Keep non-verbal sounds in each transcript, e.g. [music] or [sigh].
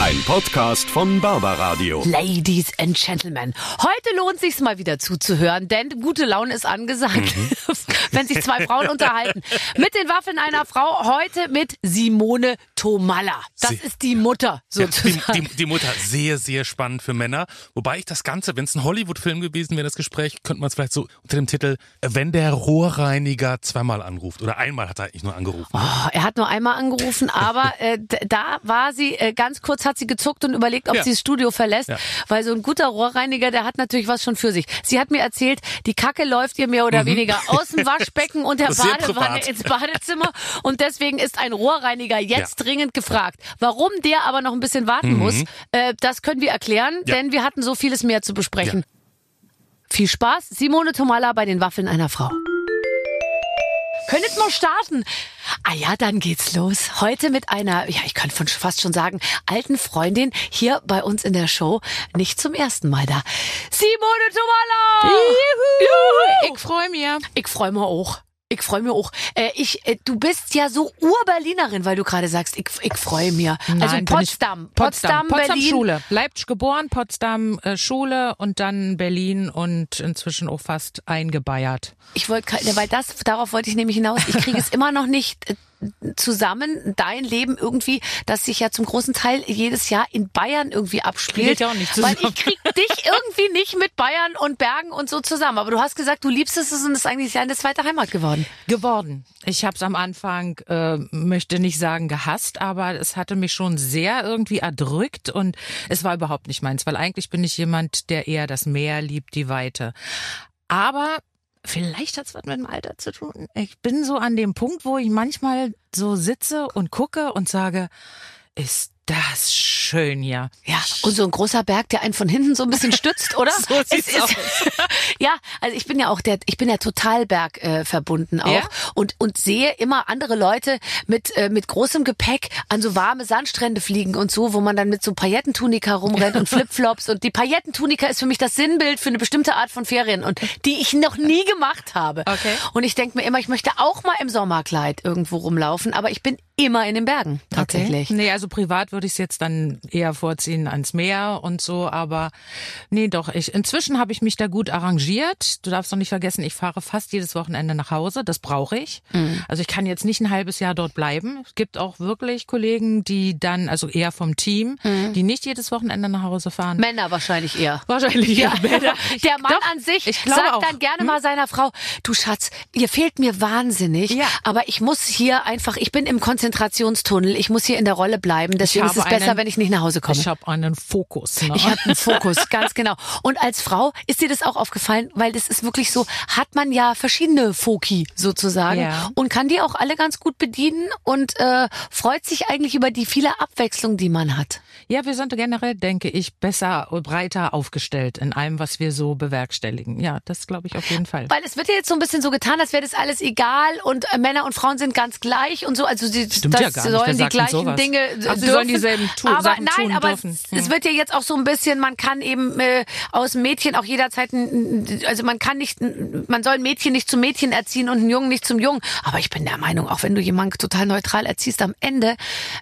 Ein Podcast von Barbaradio. Ladies and Gentlemen, heute lohnt sich's mal wieder zuzuhören, denn gute Laune ist angesagt, Mhm. [laughs] wenn sich zwei Frauen unterhalten. Mit den Waffeln einer Frau, heute mit Simone Tomalla. Das Sie- ist die Mutter Ja, die, sozusagen. die, die Mutter, sehr, sehr spannend für Männer. Wobei ich das Ganze, wenn es ein Hollywood-Film gewesen wäre, das Gespräch, könnte man es vielleicht so unter dem Titel, wenn der Rohrreiniger zweimal anruft. Oder einmal hat er eigentlich nur angerufen. Oh, er hat nur einmal angerufen, aber äh, da war sie, äh, ganz kurz hat sie gezuckt und überlegt, ob Ja. sie das Studio verlässt, Ja. weil so ein guter Rohrreiniger, der hat natürlich was schon für sich. Sie hat mir erzählt, die Kacke läuft ihr mehr oder weniger aus dem Waschbecken und der [laughs] Mhm. Badewanne ins Badezimmer und deswegen ist ein Rohrreiniger jetzt dringend gefragt. Warum der aber noch ein bisschen warten muss, äh, das können wir erklären, Mhm. Ja. denn wir hatten so vieles mehr zu besprechen. Viel Spaß, Simone Tomalla bei den Waffeln einer Frau. Könntet mal starten. Ah ja, dann geht's los. Heute mit einer, ja, ich von fast schon sagen, alten Freundin hier bei uns in der Show. Nicht zum ersten Mal da. Simone Tomalla! Juhu! Ich freue mich. Ich freue mich auch. Ich freue mich auch. Äh, ich, äh, du bist ja so Urberlinerin, weil du gerade sagst, ich, ich freue mich. also Nein, ich- Potsdam, Potsdam, Potsdam Berlin. Schule. Leipzig geboren, Potsdam äh, Schule und dann Berlin und inzwischen auch fast eingebeiert. Ich wollte, weil das, darauf wollte ich nämlich hinaus. Ich kriege es [laughs] immer noch nicht äh, zusammen, dein Leben irgendwie, das sich ja zum großen Teil jedes Jahr in Bayern irgendwie abspielt. Nicht Weil ich krieg dich irgendwie nicht mit Bayern und Bergen und so zusammen. Aber du hast gesagt, du liebst es und es ist eigentlich deine zweite Heimat geworden. Geworden. Ich habe es am Anfang, äh, möchte nicht sagen gehasst, aber es hatte mich schon sehr irgendwie erdrückt und es war überhaupt nicht meins, weil eigentlich bin ich jemand, der eher das Meer liebt, die Weite. Aber vielleicht hat's was mit dem Alter zu tun. Ich bin so an dem Punkt, wo ich manchmal so sitze und gucke und sage, ist das schön hier. Ja, und so ein großer Berg, der einen von hinten so ein bisschen [laughs] stützt, oder? So sieht's Es ist- [laughs] ja, also ich bin ja auch der, ich bin ja total Berg äh, verbunden auch Ja? und und sehe immer andere Leute mit äh, mit großem Gepäck an so warme Sandstrände fliegen und so, wo man dann mit so Paillettentunika rumrennt und [laughs] Flipflops und die Paillettentunika ist für mich das Sinnbild für eine bestimmte Art von Ferien und die ich noch nie gemacht habe. Okay. Und ich denke mir immer, ich möchte auch mal im Sommerkleid irgendwo rumlaufen, aber ich bin immer in den Bergen tatsächlich. Nee, also privat würde ich es jetzt dann eher vorziehen ans Meer und so, aber nee, doch, ich inzwischen habe ich mich da gut arrangiert. Du darfst doch nicht vergessen, ich fahre fast jedes Wochenende nach Hause, das brauche ich. Mhm. Also ich kann jetzt nicht ein halbes Jahr dort bleiben. Es gibt auch wirklich Kollegen, die dann also eher vom Team, Mhm. die nicht jedes Wochenende nach Hause fahren. Männer wahrscheinlich eher. Wahrscheinlich ja. Männer. [laughs] Der Mann Doch, an sich sagt auch. Hm? dann gerne mal seiner Frau, du Schatz, ihr fehlt mir wahnsinnig, Ja. aber ich muss hier einfach, ich bin im Konzentrationstunnel, ich muss hier in der Rolle bleiben, deswegen ist es besser, einen- wenn ich nicht nach Hause komme. Ich habe einen Fokus. Ne? Ich habe einen Fokus, ganz genau. Und als Frau ist dir das auch aufgefallen, weil das ist wirklich so, hat man ja verschiedene Foki sozusagen Ja. und kann die auch alle ganz gut bedienen und äh, freut sich eigentlich über die viele Abwechslung, die man hat. Ja, wir sind generell, denke ich, besser und breiter aufgestellt in allem, was wir so bewerkstelligen. Ja, das glaube ich auf jeden Fall. Weil es wird ja jetzt so ein bisschen so getan, als wäre das alles egal und äh, Männer und Frauen sind ganz gleich und so. Also sie Stimmt das ja gar sollen die gleichen sowas? Dinge Ach, sie sollen dieselben tu- aber Sachen nein, tun aber dürfen. Es, Hm. es wird ja jetzt auch so ein bisschen, man kann eben äh, aus Mädchen auch jederzeit, ein- also man kann nicht, man soll ein Mädchen nicht zum Mädchen erziehen und einen Jungen nicht zum Jungen. Aber ich bin der Meinung, auch wenn du jemanden total neutral erziehst, am Ende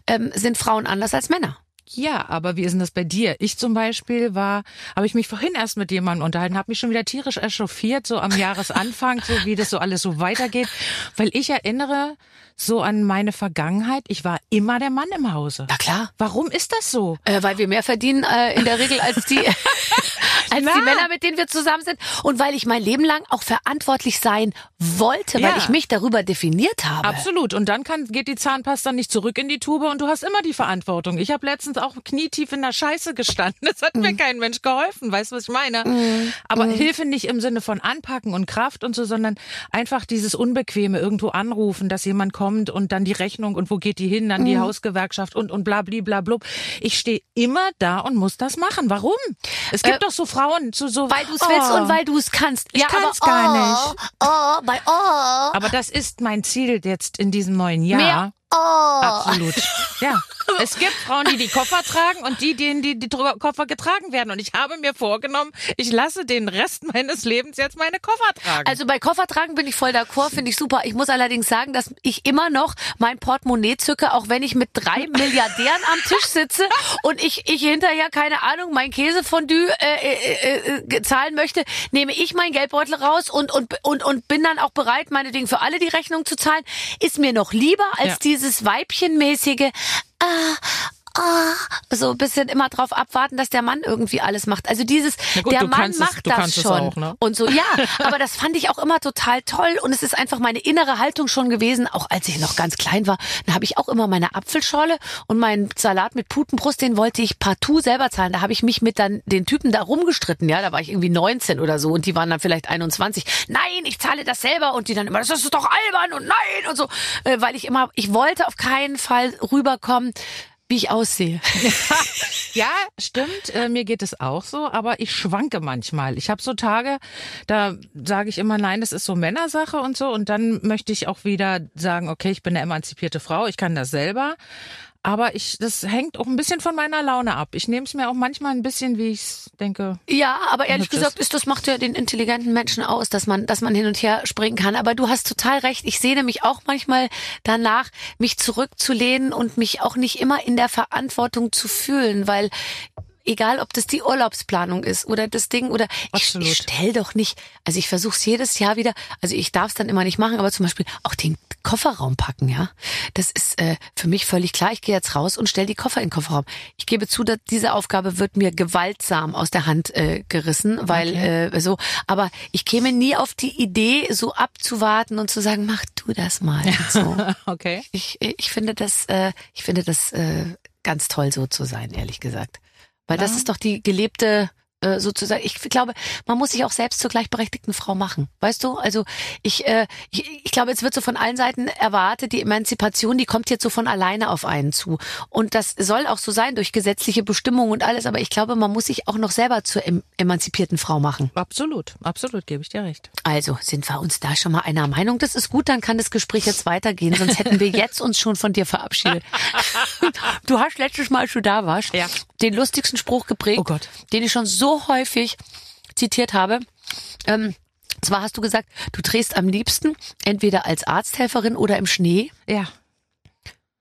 ähm, sind Frauen anders als Männer. Ja, aber wie ist denn das bei dir? Ich zum Beispiel war, habe ich mich vorhin erst mit jemandem unterhalten, habe mich schon wieder tierisch echauffiert, so am Jahresanfang, so wie das so alles so weitergeht, weil ich erinnere so an meine Vergangenheit, ich war immer der Mann im Hause. Na klar. Warum ist das so? Äh, weil wir mehr verdienen äh, in der Regel als die [laughs] als Na. die Männer, mit denen wir zusammen sind und weil ich mein Leben lang auch verantwortlich sein wollte, weil Ja. ich mich darüber definiert habe. Absolut. Und dann kann, geht die Zahnpasta nicht zurück in die Tube und du hast immer die Verantwortung. Ich habe letztens auch knietief in der Scheiße gestanden. Das hat mir kein Mensch geholfen. Weißt du, was ich meine? Aber Hilfe nicht im Sinne von Anpacken und Kraft und so, sondern einfach dieses Unbequeme irgendwo anrufen, dass jemand kommt und dann die Rechnung und wo geht die hin, dann die Hausgewerkschaft und, und bla, bla, bla, blub. Ich stehe immer da und muss das machen. Warum? Es gibt doch so Frauen, so, so. Weil du es willst Oh. und weil du es kannst. Ich ja, kann's aber, gar oh, nicht. Oh, bei oh. Aber das ist mein Ziel jetzt in diesem neuen Jahr. Mehr. Oh. Absolut. Ja. [laughs] Es gibt Frauen, die die Koffer tragen und die, denen die, die Koffer getragen werden. Und ich habe mir vorgenommen, ich lasse den Rest meines Lebens jetzt meine Koffer tragen. Also bei Koffertragen bin ich voll d'accord, finde ich super. Ich muss allerdings sagen, dass ich immer noch mein Portemonnaie zücke, auch wenn ich mit drei [laughs] Milliardären am Tisch sitze und ich, ich hinterher, keine Ahnung, mein Käsefondue äh, äh, äh, zahlen möchte, nehme ich meinen Geldbeutel raus und, und, und, und bin dann auch bereit, meinetwegen für alle die Rechnung zu zahlen. Ist mir noch lieber als Ja. Dieses weibchenmäßige ah, ah, so ein bisschen immer drauf abwarten, dass der Mann irgendwie alles macht. Also dieses, gut, der Mann es- macht du das es schon. auch, ne? Und so, ja, [laughs] aber das fand ich auch immer total toll und es ist einfach meine innere Haltung schon gewesen, auch als ich noch ganz klein war. Da habe ich auch immer meine Apfelschorle und meinen Salat mit Putenbrust, den wollte ich partout selber zahlen. Da habe ich mich mit dann den Typen da rumgestritten, ja, da war ich irgendwie 19 oder so und die waren dann vielleicht 21. Nein, ich zahle das selber und die dann immer, das ist doch albern und nein und so, äh, weil ich immer, ich wollte auf keinen Fall rüberkommen, wie ich aussehe. [laughs] Ja, stimmt. Äh, mir geht es auch so, aber ich schwanke manchmal. Ich habe so Tage, da sage ich immer, nein, das ist so Männersache und so. Und dann möchte ich auch wieder sagen, okay, ich bin eine emanzipierte Frau, ich kann das selber. Aber ich, das hängt auch ein bisschen von meiner Laune ab. Ich nehme es mir auch manchmal ein bisschen, wie ich denke. Ja, aber ehrlich gesagt, ist das macht ja den intelligenten Menschen aus, dass man, dass man hin und her springen kann. Aber du hast total recht. Ich sehne mich auch manchmal danach, mich zurückzulehnen und mich auch nicht immer in der Verantwortung zu fühlen, weil egal ob das die Urlaubsplanung ist oder das Ding oder ich, Absolut. ich stell doch nicht, also ich versuche es jedes Jahr wieder, also ich darf es dann immer nicht machen, aber zum Beispiel auch den Kofferraum packen, ja. Das ist äh, für mich völlig klar. Ich gehe jetzt raus und stell die Koffer in den Kofferraum. Ich gebe zu, dass diese Aufgabe wird mir gewaltsam aus der Hand äh, gerissen, weil äh, so, aber ich käme nie auf die Idee, so abzuwarten und zu sagen, mach du das mal. So. [laughs] Okay. Ich, ich finde das, äh, ich finde das äh, ganz toll, so zu sein, ehrlich gesagt. Weil das Ja. ist doch die gelebte äh, sozusagen. Ich glaube, man muss sich auch selbst zur gleichberechtigten Frau machen. Weißt du? Also ich, äh, ich, ich glaube, jetzt wird so von allen Seiten erwartet, die Emanzipation, die kommt jetzt so von alleine auf einen zu. Und das soll auch so sein durch gesetzliche Bestimmungen und alles. Aber ich glaube, man muss sich auch noch selber zur em emanzipierten Frau machen. Absolut, absolut, gebe ich dir recht. Also sind wir uns da schon mal einer Meinung. Das ist gut, dann kann das Gespräch jetzt weitergehen. Sonst hätten wir jetzt uns schon von dir verabschiedet. [laughs] Du hast letztes Mal, als du da warst, Ja. den lustigsten Spruch geprägt, Oh den ich schon so häufig zitiert habe. Ähm, zwar hast du gesagt, du drehst am liebsten entweder als Arzthelferin oder im Schnee. Ja,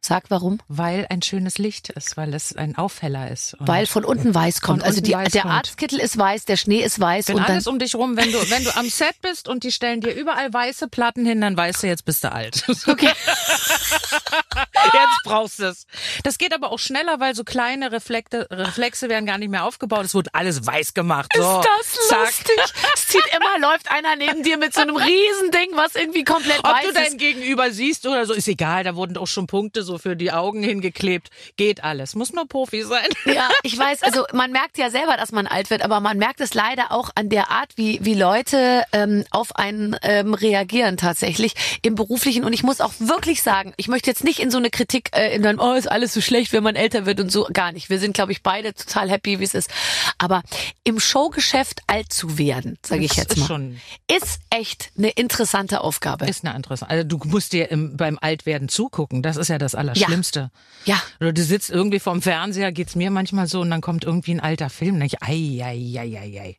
Sag warum? weil ein schönes Licht ist, weil es ein Aufheller ist. Weil von unten weiß kommt. Also die, weiß der kommt. Arztkittel ist weiß, der Schnee ist weiß wenn und dann alles um dich rum, wenn du, wenn du am Set bist und die stellen dir überall weiße Platten hin, dann weißt du, jetzt bist du alt. Okay. [laughs] [laughs] Jetzt brauchst du es. Das geht aber auch schneller, weil so kleine Reflekte, Reflexe werden gar nicht mehr aufgebaut. Es wird alles weiß gemacht. So, Ist das zack. lustig? Es zieht immer, [laughs] läuft einer neben dir mit so einem Riesending, was irgendwie komplett Ob weiß du ist. dein Gegenüber siehst oder so, ist egal. Da wurden auch schon Punkte so für die Augen hingeklebt. Geht alles. Muss nur Profi sein. [laughs] Ja, ich weiß, also man merkt ja selber, dass man alt wird, aber man merkt es leider auch an der Art, wie, wie Leute ähm, auf einen ähm, reagieren tatsächlich im beruflichen. Und ich muss auch wirklich sagen, ich möchte jetzt nicht in so eine Kritik, äh, in dann, oh, ist alles so schlecht, wenn man älter wird und so, gar nicht. Wir sind, glaube ich, beide total happy, wie es ist. Aber im Showgeschäft alt zu werden, sage ich jetzt ist mal, schon- ist echt eine interessante Aufgabe. Ist eine interessante. Also du musst dir im, beim Altwerden zugucken. Das ist ja das Allerschlimmste. Ja. Oder du sitzt irgendwie vorm Fernseher, geht's mir manchmal so, und dann kommt irgendwie ein alter Film. Dann ich, ei, ei, ei, ei, ei.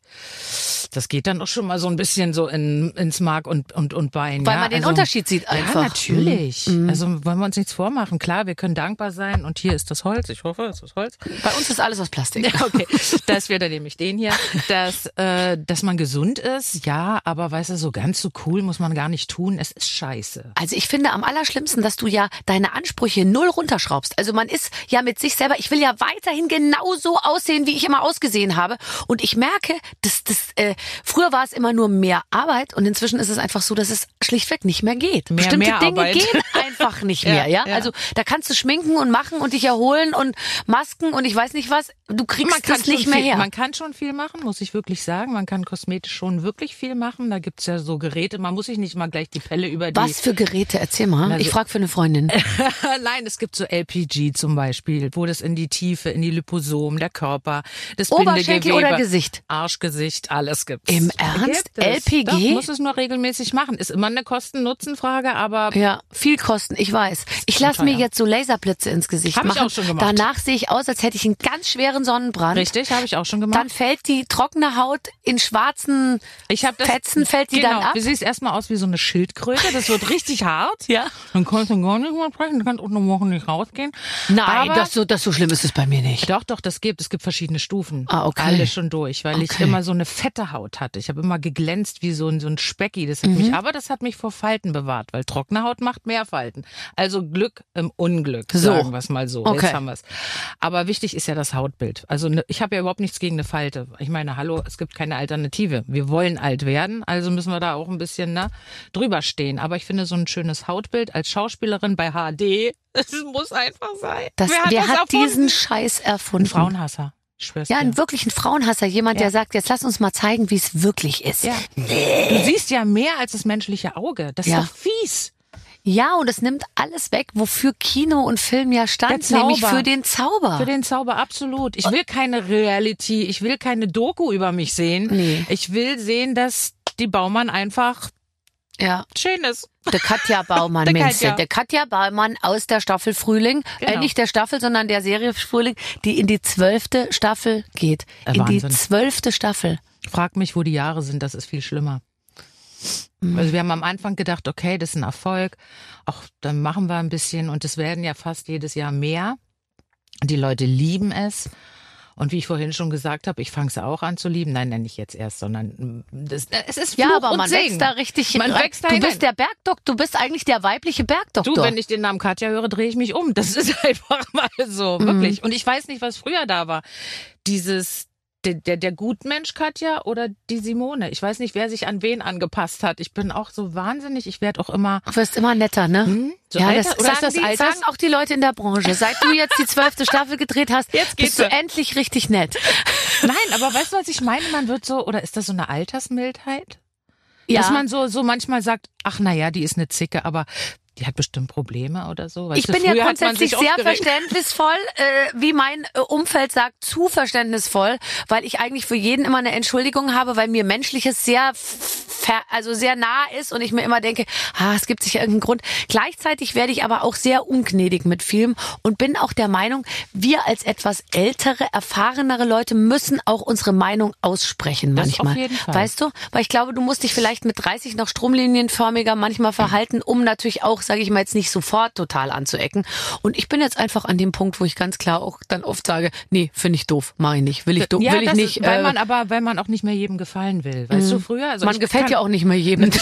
Das geht dann auch schon mal so ein bisschen so in, ins Mark und, und, und Bein. Weil ja? man den also, Unterschied sieht einfach. Ja, natürlich. Also wollen wir uns nichts vormachen. Klar, wir können dankbar sein. Und hier ist das Holz. Ich hoffe, es ist Holz. Bei uns ist alles aus Plastik. Ja, okay. Das wäre dann nämlich den hier. Dass, äh, dass man gesund ist, ja, aber weißt du, so ganz so cool muss man gar nicht tun. Es ist scheiße. Also ich finde am allerschlimmsten, dass du ja deine Ansprüche null runterschraubst. Also man ist ja mit sich selber, ich will ja weiterhin genauso aussehen, wie ich immer ausgesehen habe. Und ich merke, dass das äh, früher war es immer nur mehr Arbeit und inzwischen ist es einfach so, dass es schlichtweg nicht mehr geht. Mehr Bestimmte Mehrarbeit. Dinge gehen einfach nicht [laughs] Ja, mehr, ja? ja. Also da kannst du schminken und machen und dich erholen und Masken und ich weiß nicht was. Du kriegst das nicht mehr viel, her. Man kann schon viel machen, muss ich wirklich sagen. Man kann kosmetisch schon wirklich viel machen. Da gibt's ja so Geräte. Man muss sich nicht mal gleich die Pelle über die. was für Geräte? Erzähl mal. Also- ich frage für eine Freundin. [laughs] Nein, es gibt so LPG zum Beispiel, wo das in die Tiefe, in die Liposomen, der Körper, das Oberschenkel oder Gesicht? Arschgesicht, alles gibt's. Im Ernst? Gibt es. LPG? Doch, muss es nur regelmäßig machen. Ist immer eine Kosten-Nutzen-Frage, aber Ja, viel kosten, ich weiß. Ich lasse lass mir jetzt so Laserblitze ins Gesicht Hab ich machen. auch schon gemacht. Danach sehe ich aus, als hätte ich einen ganz schweren Sonnenbrand. Richtig, habe ich auch schon gemacht. Dann fällt die trockene Haut in schwarzen Ich das Fetzen, fällt die genau, dann ab. Du siehst erstmal aus wie so eine Schildkröte. Das wird richtig hart. [laughs] Ja. Dann kannst du gar nicht mehr sprechen. Du kannst auch eine Woche nicht rausgehen. Nein, Aber das so, das so schlimm ist es bei mir nicht. Doch, doch, das gibt. Es gibt verschiedene Stufen. Ah, okay. Alle schon durch, weil ich Okay. immer so eine fette Haut hatte. Ich habe immer geglänzt wie so ein, so ein Specki. Das hat Mhm. mich, aber das hat mich vor Falten bewahrt, weil trockene Haut macht mehr Falten. Also Glück im Unglück, So. sagen wir es mal so. Okay. Jetzt haben wir's. Aber wichtig ist ja das Hautbild. Also ne, ich habe ja überhaupt nichts gegen eine Falte. Ich meine, hallo, es gibt keine Alternative. Wir wollen alt werden, also müssen wir da auch ein bisschen ne, drüber stehen. Aber ich finde so ein schönes Hautbild als Schauspielerin bei HD, das [laughs] muss einfach sein. Das, wer hat, wer hat diesen Scheiß erfunden? Ein Frauenhasser. Ja, dir. ein wirklichen Frauenhasser. Jemand, Ja. der sagt, jetzt lass uns mal zeigen, wie es wirklich ist. Ja. Du siehst ja mehr als das menschliche Auge. Das ist Ja. doch fies. Ja, und es nimmt alles weg, wofür Kino und Film ja stand, nämlich für den Zauber. Für den Zauber absolut. Ich will keine Reality, ich will keine Doku über mich sehen. Nee. Ich will sehen, dass die Baumann einfach ja. schön ist. Der Katja Baumann, [laughs] Der meinst du? Katja. Der Katja Baumann aus der Staffel Frühling, äh, Genau. nicht der Staffel, sondern der Serie Frühling, die in die zwölfte Staffel geht. Äh, in die Wahnsinn. zwölfte Staffel. Frag mich, wo die Jahre sind, das ist viel schlimmer. Mhm. Also wir haben am Anfang gedacht, okay, das ist ein Erfolg. Auch dann machen wir ein bisschen und es werden ja fast jedes Jahr mehr. Die Leute lieben es. Und wie ich vorhin schon gesagt habe, ich fange es auch an zu lieben. Nein, nein, nicht jetzt erst, sondern mm, das, es ist Fluch Ja, aber man Segen. wächst da richtig Man rein. wächst da Du hinein. bist der Bergdoktor, du bist eigentlich der weibliche Bergdoktor. Du, wenn ich den Namen Katja höre, drehe ich mich um. Das [laughs] ist einfach mal so, Mhm. wirklich. Und ich weiß nicht, was früher da war. Dieses, der, der, der Gutmensch Katja oder die Simone. Ich weiß nicht, wer sich an wen angepasst hat. Ich bin auch so wahnsinnig. Ich werde auch immer. Du wirst immer netter, ne? Hm? So ja, das, sagen, das die, Alters? sagen auch die Leute in der Branche. Seit du jetzt die zwölfte Staffel gedreht hast, Jetzt bist du ja. endlich richtig nett. Nein, aber weißt du, was ich meine? Man wird so, oder ist das so eine Altersmildheit? Ja. Dass man so, so manchmal sagt, ach na ja, die ist eine Zicke, aber die hat bestimmt Probleme oder so. Weißt Ich du, bin ja grundsätzlich sehr verständnisvoll, äh, wie mein äh, Umfeld sagt, zu verständnisvoll, weil ich eigentlich für jeden immer eine Entschuldigung habe, weil mir Menschliches sehr also sehr nah ist und ich mir immer denke, ah, es gibt sicher irgendeinen Grund. Gleichzeitig werde ich aber auch sehr ungnädig mit Filmen und bin auch der Meinung, wir als etwas ältere, erfahrenere Leute müssen auch unsere Meinung aussprechen Das manchmal. Weißt du? Weil ich glaube, du musst dich vielleicht mit 30 noch stromlinienförmiger manchmal verhalten, um natürlich auch, sage ich mal, jetzt nicht sofort total anzuecken. Und ich bin jetzt einfach an dem Punkt, wo ich ganz klar auch dann oft sage, nee, finde ich doof, mache ich nicht, will ich, Ja, will ich nicht. ist, weil äh, man aber, weil man auch nicht mehr jedem gefallen will. Weißt du, früher? Also man gefällt ja auch nicht mehr jedem. [laughs]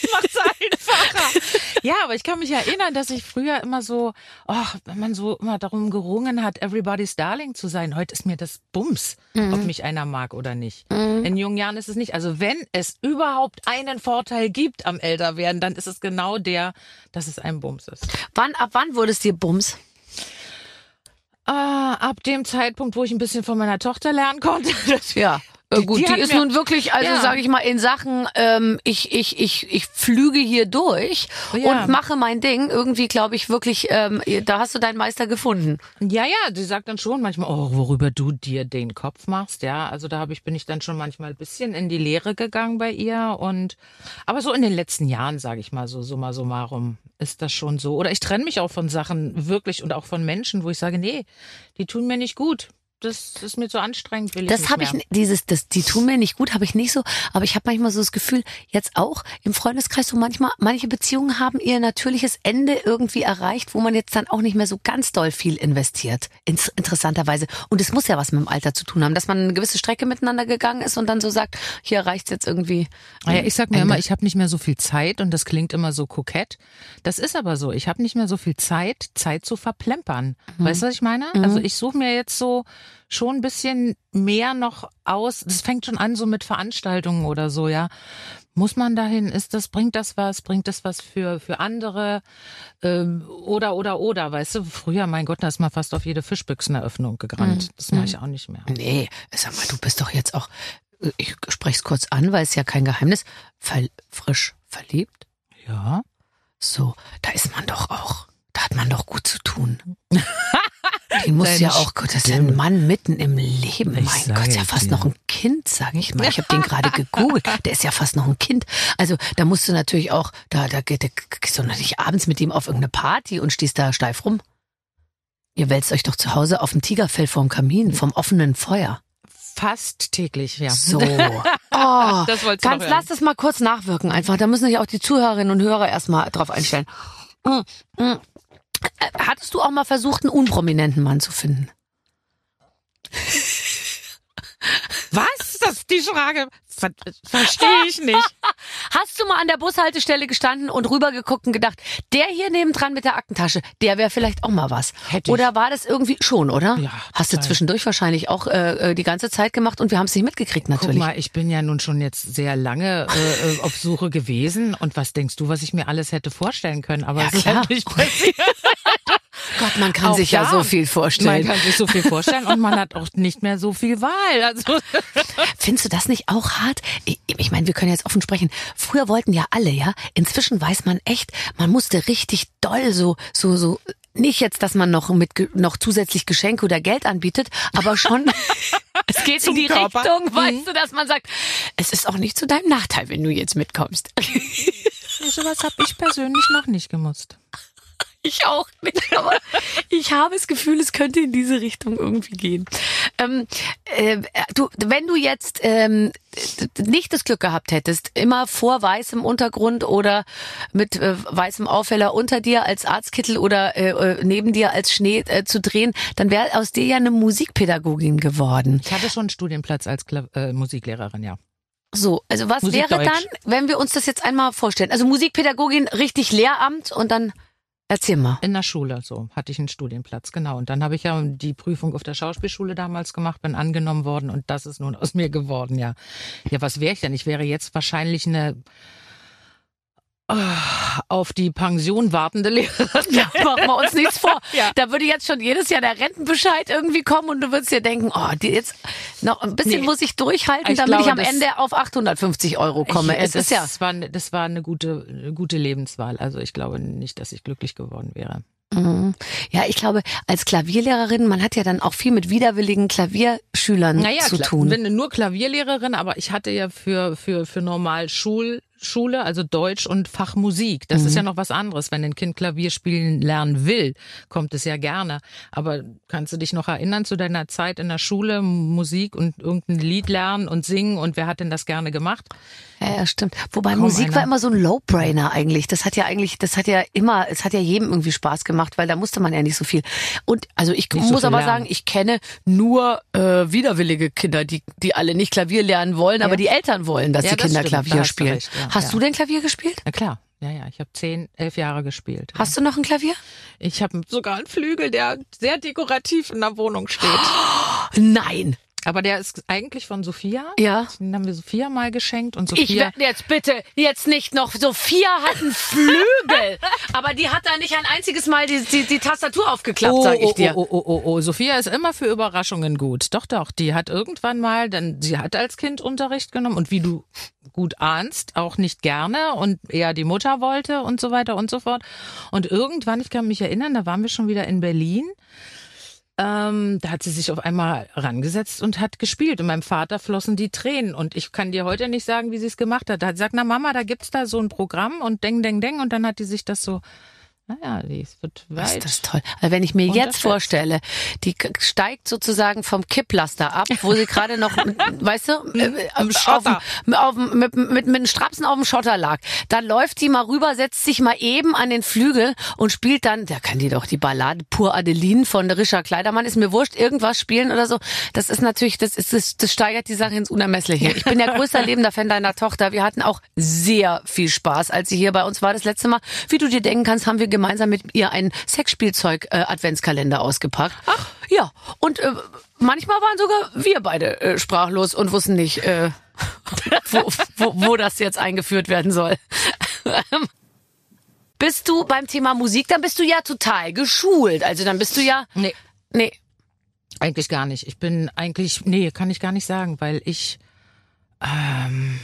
Das macht's [laughs] einfacher. Ja, aber ich kann mich erinnern, dass ich früher immer so, oh, wenn man so immer darum gerungen hat, everybody's darling zu sein. Heute ist mir das Bums, Mhm. ob mich einer mag oder nicht. In jungen Jahren ist es nicht. Also wenn es überhaupt einen Vorteil gibt am Älterwerden, dann ist es genau der, dass es ein Bums ist. wann, ab wann wurde es dir Bums? Ah, ab dem Zeitpunkt, wo ich ein bisschen von meiner Tochter lernen konnte. [laughs] Ja. Äh, Die- gut, die die, ist nun wirklich, also Ja. sage ich mal, in Sachen, ähm, ich, ich, ich, ich flüge hier durch Ja. und mache mein Ding. Irgendwie glaube ich wirklich, ähm, da hast du deinen Meister gefunden. Ja, ja, sie sagt dann schon manchmal, oh, worüber du dir den Kopf machst, ja. Also da habe ich bin ich dann schon manchmal ein bisschen in die Lehre gegangen bei ihr und aber so in den letzten Jahren, sage ich mal so summa summarum, ist das schon so. Oder ich trenne mich auch von Sachen wirklich und auch von Menschen, wo ich sage, nee, die tun mir nicht gut. Das ist mir zu anstrengend, will Das habe ich, dieses, das, die tun mir nicht gut, habe ich nicht so, aber ich habe manchmal so das Gefühl, jetzt auch im Freundeskreis, so manchmal, manche Beziehungen haben ihr natürliches Ende irgendwie erreicht, wo man jetzt dann auch nicht mehr so ganz doll viel investiert, interessanterweise. Und es muss ja was mit dem Alter zu tun haben, dass man eine gewisse Strecke miteinander gegangen ist und dann so sagt, hier reicht's jetzt irgendwie. Naja, ich sag mir Ende. immer, ich habe nicht mehr so viel Zeit und das klingt immer so kokett. Das ist aber so. Ich habe nicht mehr so viel Zeit, Zeit zu verplempern. Weißt du, was ich meine? Also ich suche mir jetzt so schon ein bisschen mehr noch aus. Das fängt schon an so mit Veranstaltungen oder so, ja. Muss man dahin? Ist das, bringt das was? Bringt das was für, für andere? Ähm, oder, oder, oder, weißt du, früher, mein Gott, da ist man fast auf jede Fischbüchseneröffnung gerannt. Das mache ich auch nicht mehr. Nee, sag mal, du bist doch jetzt auch, ich spreche es kurz an, weil es ja kein Geheimnis, ver, frisch verliebt. Ja. So, da ist man doch auch, da hat man doch gut zu tun. [laughs] Die muss ja auch, Gott, das ist ein Mann mitten im Leben. Ich mein Gott, ist ja fast dir. noch ein Kind, sage ich mal. Ich habe den gerade gegoogelt. [laughs] Der ist ja fast noch ein Kind. Also da musst du natürlich auch, da, da, da gehst du natürlich abends mit ihm auf irgendeine Party und stehst da steif rum. Ihr wälzt euch doch zu Hause auf dem Tigerfell vorm Kamin, vom offenen Feuer. Fast täglich, ja. So. [laughs] Oh, Das ganz lass das mal kurz nachwirken einfach. Da müssen sich auch die Zuhörerinnen und Hörer erstmal drauf einstellen. Mm, mm. Äh, Hattest du auch mal versucht, einen unprominenten Mann zu finden? Was? Das ist die Frage. Ver Verstehe ich nicht. [laughs] Hast du mal an der Bushaltestelle gestanden und rübergeguckt und gedacht, der hier nebendran mit der Aktentasche, der wäre vielleicht auch mal was? Hätte ich. Oder war das irgendwie schon, oder? Ja, Hast du zwischendurch wahrscheinlich auch äh, äh, die ganze Zeit gemacht und wir haben es nicht mitgekriegt Guck natürlich. mal, ich bin ja nun schon jetzt sehr lange äh, äh, auf Suche gewesen. Und was denkst du, was ich mir alles hätte vorstellen können? Aber Ja, es ist halt nicht passiert. Gott, man kann Auch sich ja so viel Man vorstellen. kann sich so viel vorstellen und man hat auch nicht mehr so viel Wahl. Also [laughs] Findest du das nicht auch hart? Ich, ich meine, wir können jetzt offen sprechen. Früher wollten ja alle, ja. Inzwischen weiß man echt, man musste richtig doll so, so, so. Nicht jetzt, dass man noch mit noch zusätzlich Geschenke oder Geld anbietet, aber schon. [laughs] es geht in die Körper. Richtung, weißt du, dass man sagt, es ist auch nicht zu deinem Nachteil, wenn du jetzt mitkommst. [laughs] sowas habe ich persönlich noch nicht gemusst. [laughs] Ich auch nicht, aber ich habe das Gefühl, es könnte in diese Richtung irgendwie gehen. Ähm, äh, du, wenn du jetzt ähm, nicht das Glück gehabt hättest, immer vor weißem Untergrund oder mit äh, weißem Aufheller unter dir als Arztkittel oder äh, äh, neben dir als Schnee äh, zu drehen, dann wäre aus dir ja eine Musikpädagogin geworden. Ich hatte schon einen Studienplatz als Kla äh, Musiklehrerin, ja. So, also was Musik wäre dann, Deutsch. wenn wir uns das jetzt einmal vorstellen? Also Musikpädagogin, richtig Lehramt und dann erzähl mal. In der Schule, so hatte ich einen Studienplatz, genau. Und dann habe ich ja die Prüfung auf der Schauspielschule damals gemacht, bin angenommen worden und das ist nun aus mir geworden, ja. Ja, was wäre ich denn? Ich wäre jetzt wahrscheinlich eine auf die Pension wartende Lehrerin. Ja, machen wir uns nichts vor. [laughs] Ja. Da würde jetzt schon jedes Jahr der Rentenbescheid irgendwie kommen und du würdest dir denken, oh, die jetzt noch ein bisschen Nee. muss ich durchhalten, Ich damit ich glaube, am das- Ende auf 850 Euro komme. Ich, es ist ja. das war, das war eine gute, eine gute Lebenswahl. Also ich glaube nicht, dass ich glücklich geworden wäre. Mhm. Ja, ich glaube, als Klavierlehrerin, man hat ja dann auch viel mit widerwilligen Klavierschülern Naja, zu tun. bin nur Klavierlehrerin, aber ich hatte ja für, für, für normal Schul, Schule, also Deutsch und Fach Musik. Das Mhm. ist ja noch was anderes. Wenn ein Kind Klavier spielen lernen will, kommt es ja gerne. Aber kannst du dich noch erinnern zu deiner Zeit in der Schule, Musik und irgendein Lied lernen und singen und wer hat denn das gerne gemacht? Ja, ja, stimmt. Wobei Kaum Musik war einer. immer so ein Low-Brainer eigentlich. Das hat ja eigentlich, das hat ja immer, es hat ja jedem irgendwie Spaß gemacht, weil da musste man ja nicht so viel. Und also ich Nicht so muss viel aber lernen. sagen, ich kenne nur äh, widerwillige Kinder, die, die alle nicht Klavier lernen wollen, aber die Eltern wollen, dass Ja, die das Kinder stimmt. Klavier spielen. recht, ja, Hast ja. du denn Klavier gespielt? Na klar. Ja, ja, ich habe zehn, elf Jahre gespielt. Hast du noch ein Klavier? Ich habe sogar einen Flügel, der sehr dekorativ in der Wohnung steht. [gasps] Nein. Aber der ist eigentlich von Sophia. Ja. Den haben wir Sophia mal geschenkt und Ich Sophia. werde jetzt bitte jetzt nicht noch. Sophia hat einen Flügel, [laughs] aber die hat da nicht ein einziges Mal die, die, die Tastatur aufgeklappt, Oh, sag ich oh, dir. oh, oh, oh, oh, Sophia ist immer für Überraschungen gut. Doch, doch. Die hat irgendwann mal, dann, sie hat als Kind Unterricht genommen und wie du gut ahnst, auch nicht gerne und eher die Mutter wollte und so weiter und so fort. Und irgendwann, ich kann mich erinnern, da waren wir schon wieder in Berlin. Ähm, da hat sie sich auf einmal rangesetzt und hat gespielt. Und meinem Vater flossen die Tränen. Und ich kann dir heute nicht sagen, wie sie es gemacht hat. Da hat sie gesagt, na Mama, da gibt's da so ein Programm und deng, deng, deng. Und dann hat die sich das so, naja, die es wird Was, weit. das ist toll. Also wenn ich mir jetzt vorstelle, die steigt sozusagen vom Kipplaster ab, wo sie gerade noch, [laughs] weißt du, äh, Im auf, Schotter. auf, dem- mit, mit, mit den Strapsen auf dem Schotter lag. Dann läuft die mal rüber, setzt sich mal eben an den Flügel und spielt dann, da kann die doch die Ballade Pur Adeline von Richard Kleidermann, ist mir wurscht, irgendwas spielen oder so. Das ist natürlich, das ist, das, das steigert die Sache ins Unermessliche. Ich bin ja größter lebender Fan deiner Tochter. Wir hatten auch sehr viel Spaß, als sie hier bei uns war das letzte Mal. Wie du dir denken kannst, haben wir gemeinsam mit ihr einen Sexspielzeug-Adventskalender ausgepackt. Ach. Ja, und äh, manchmal waren sogar wir beide äh, sprachlos und wussten nicht, äh, wo, wo, wo das jetzt eingeführt werden soll. [laughs] bist du beim Thema Musik, dann bist du ja total geschult. Also dann bist du ja, Nee, nee, eigentlich gar nicht. Ich bin eigentlich, nee, kann ich gar nicht sagen, weil ich, ähm,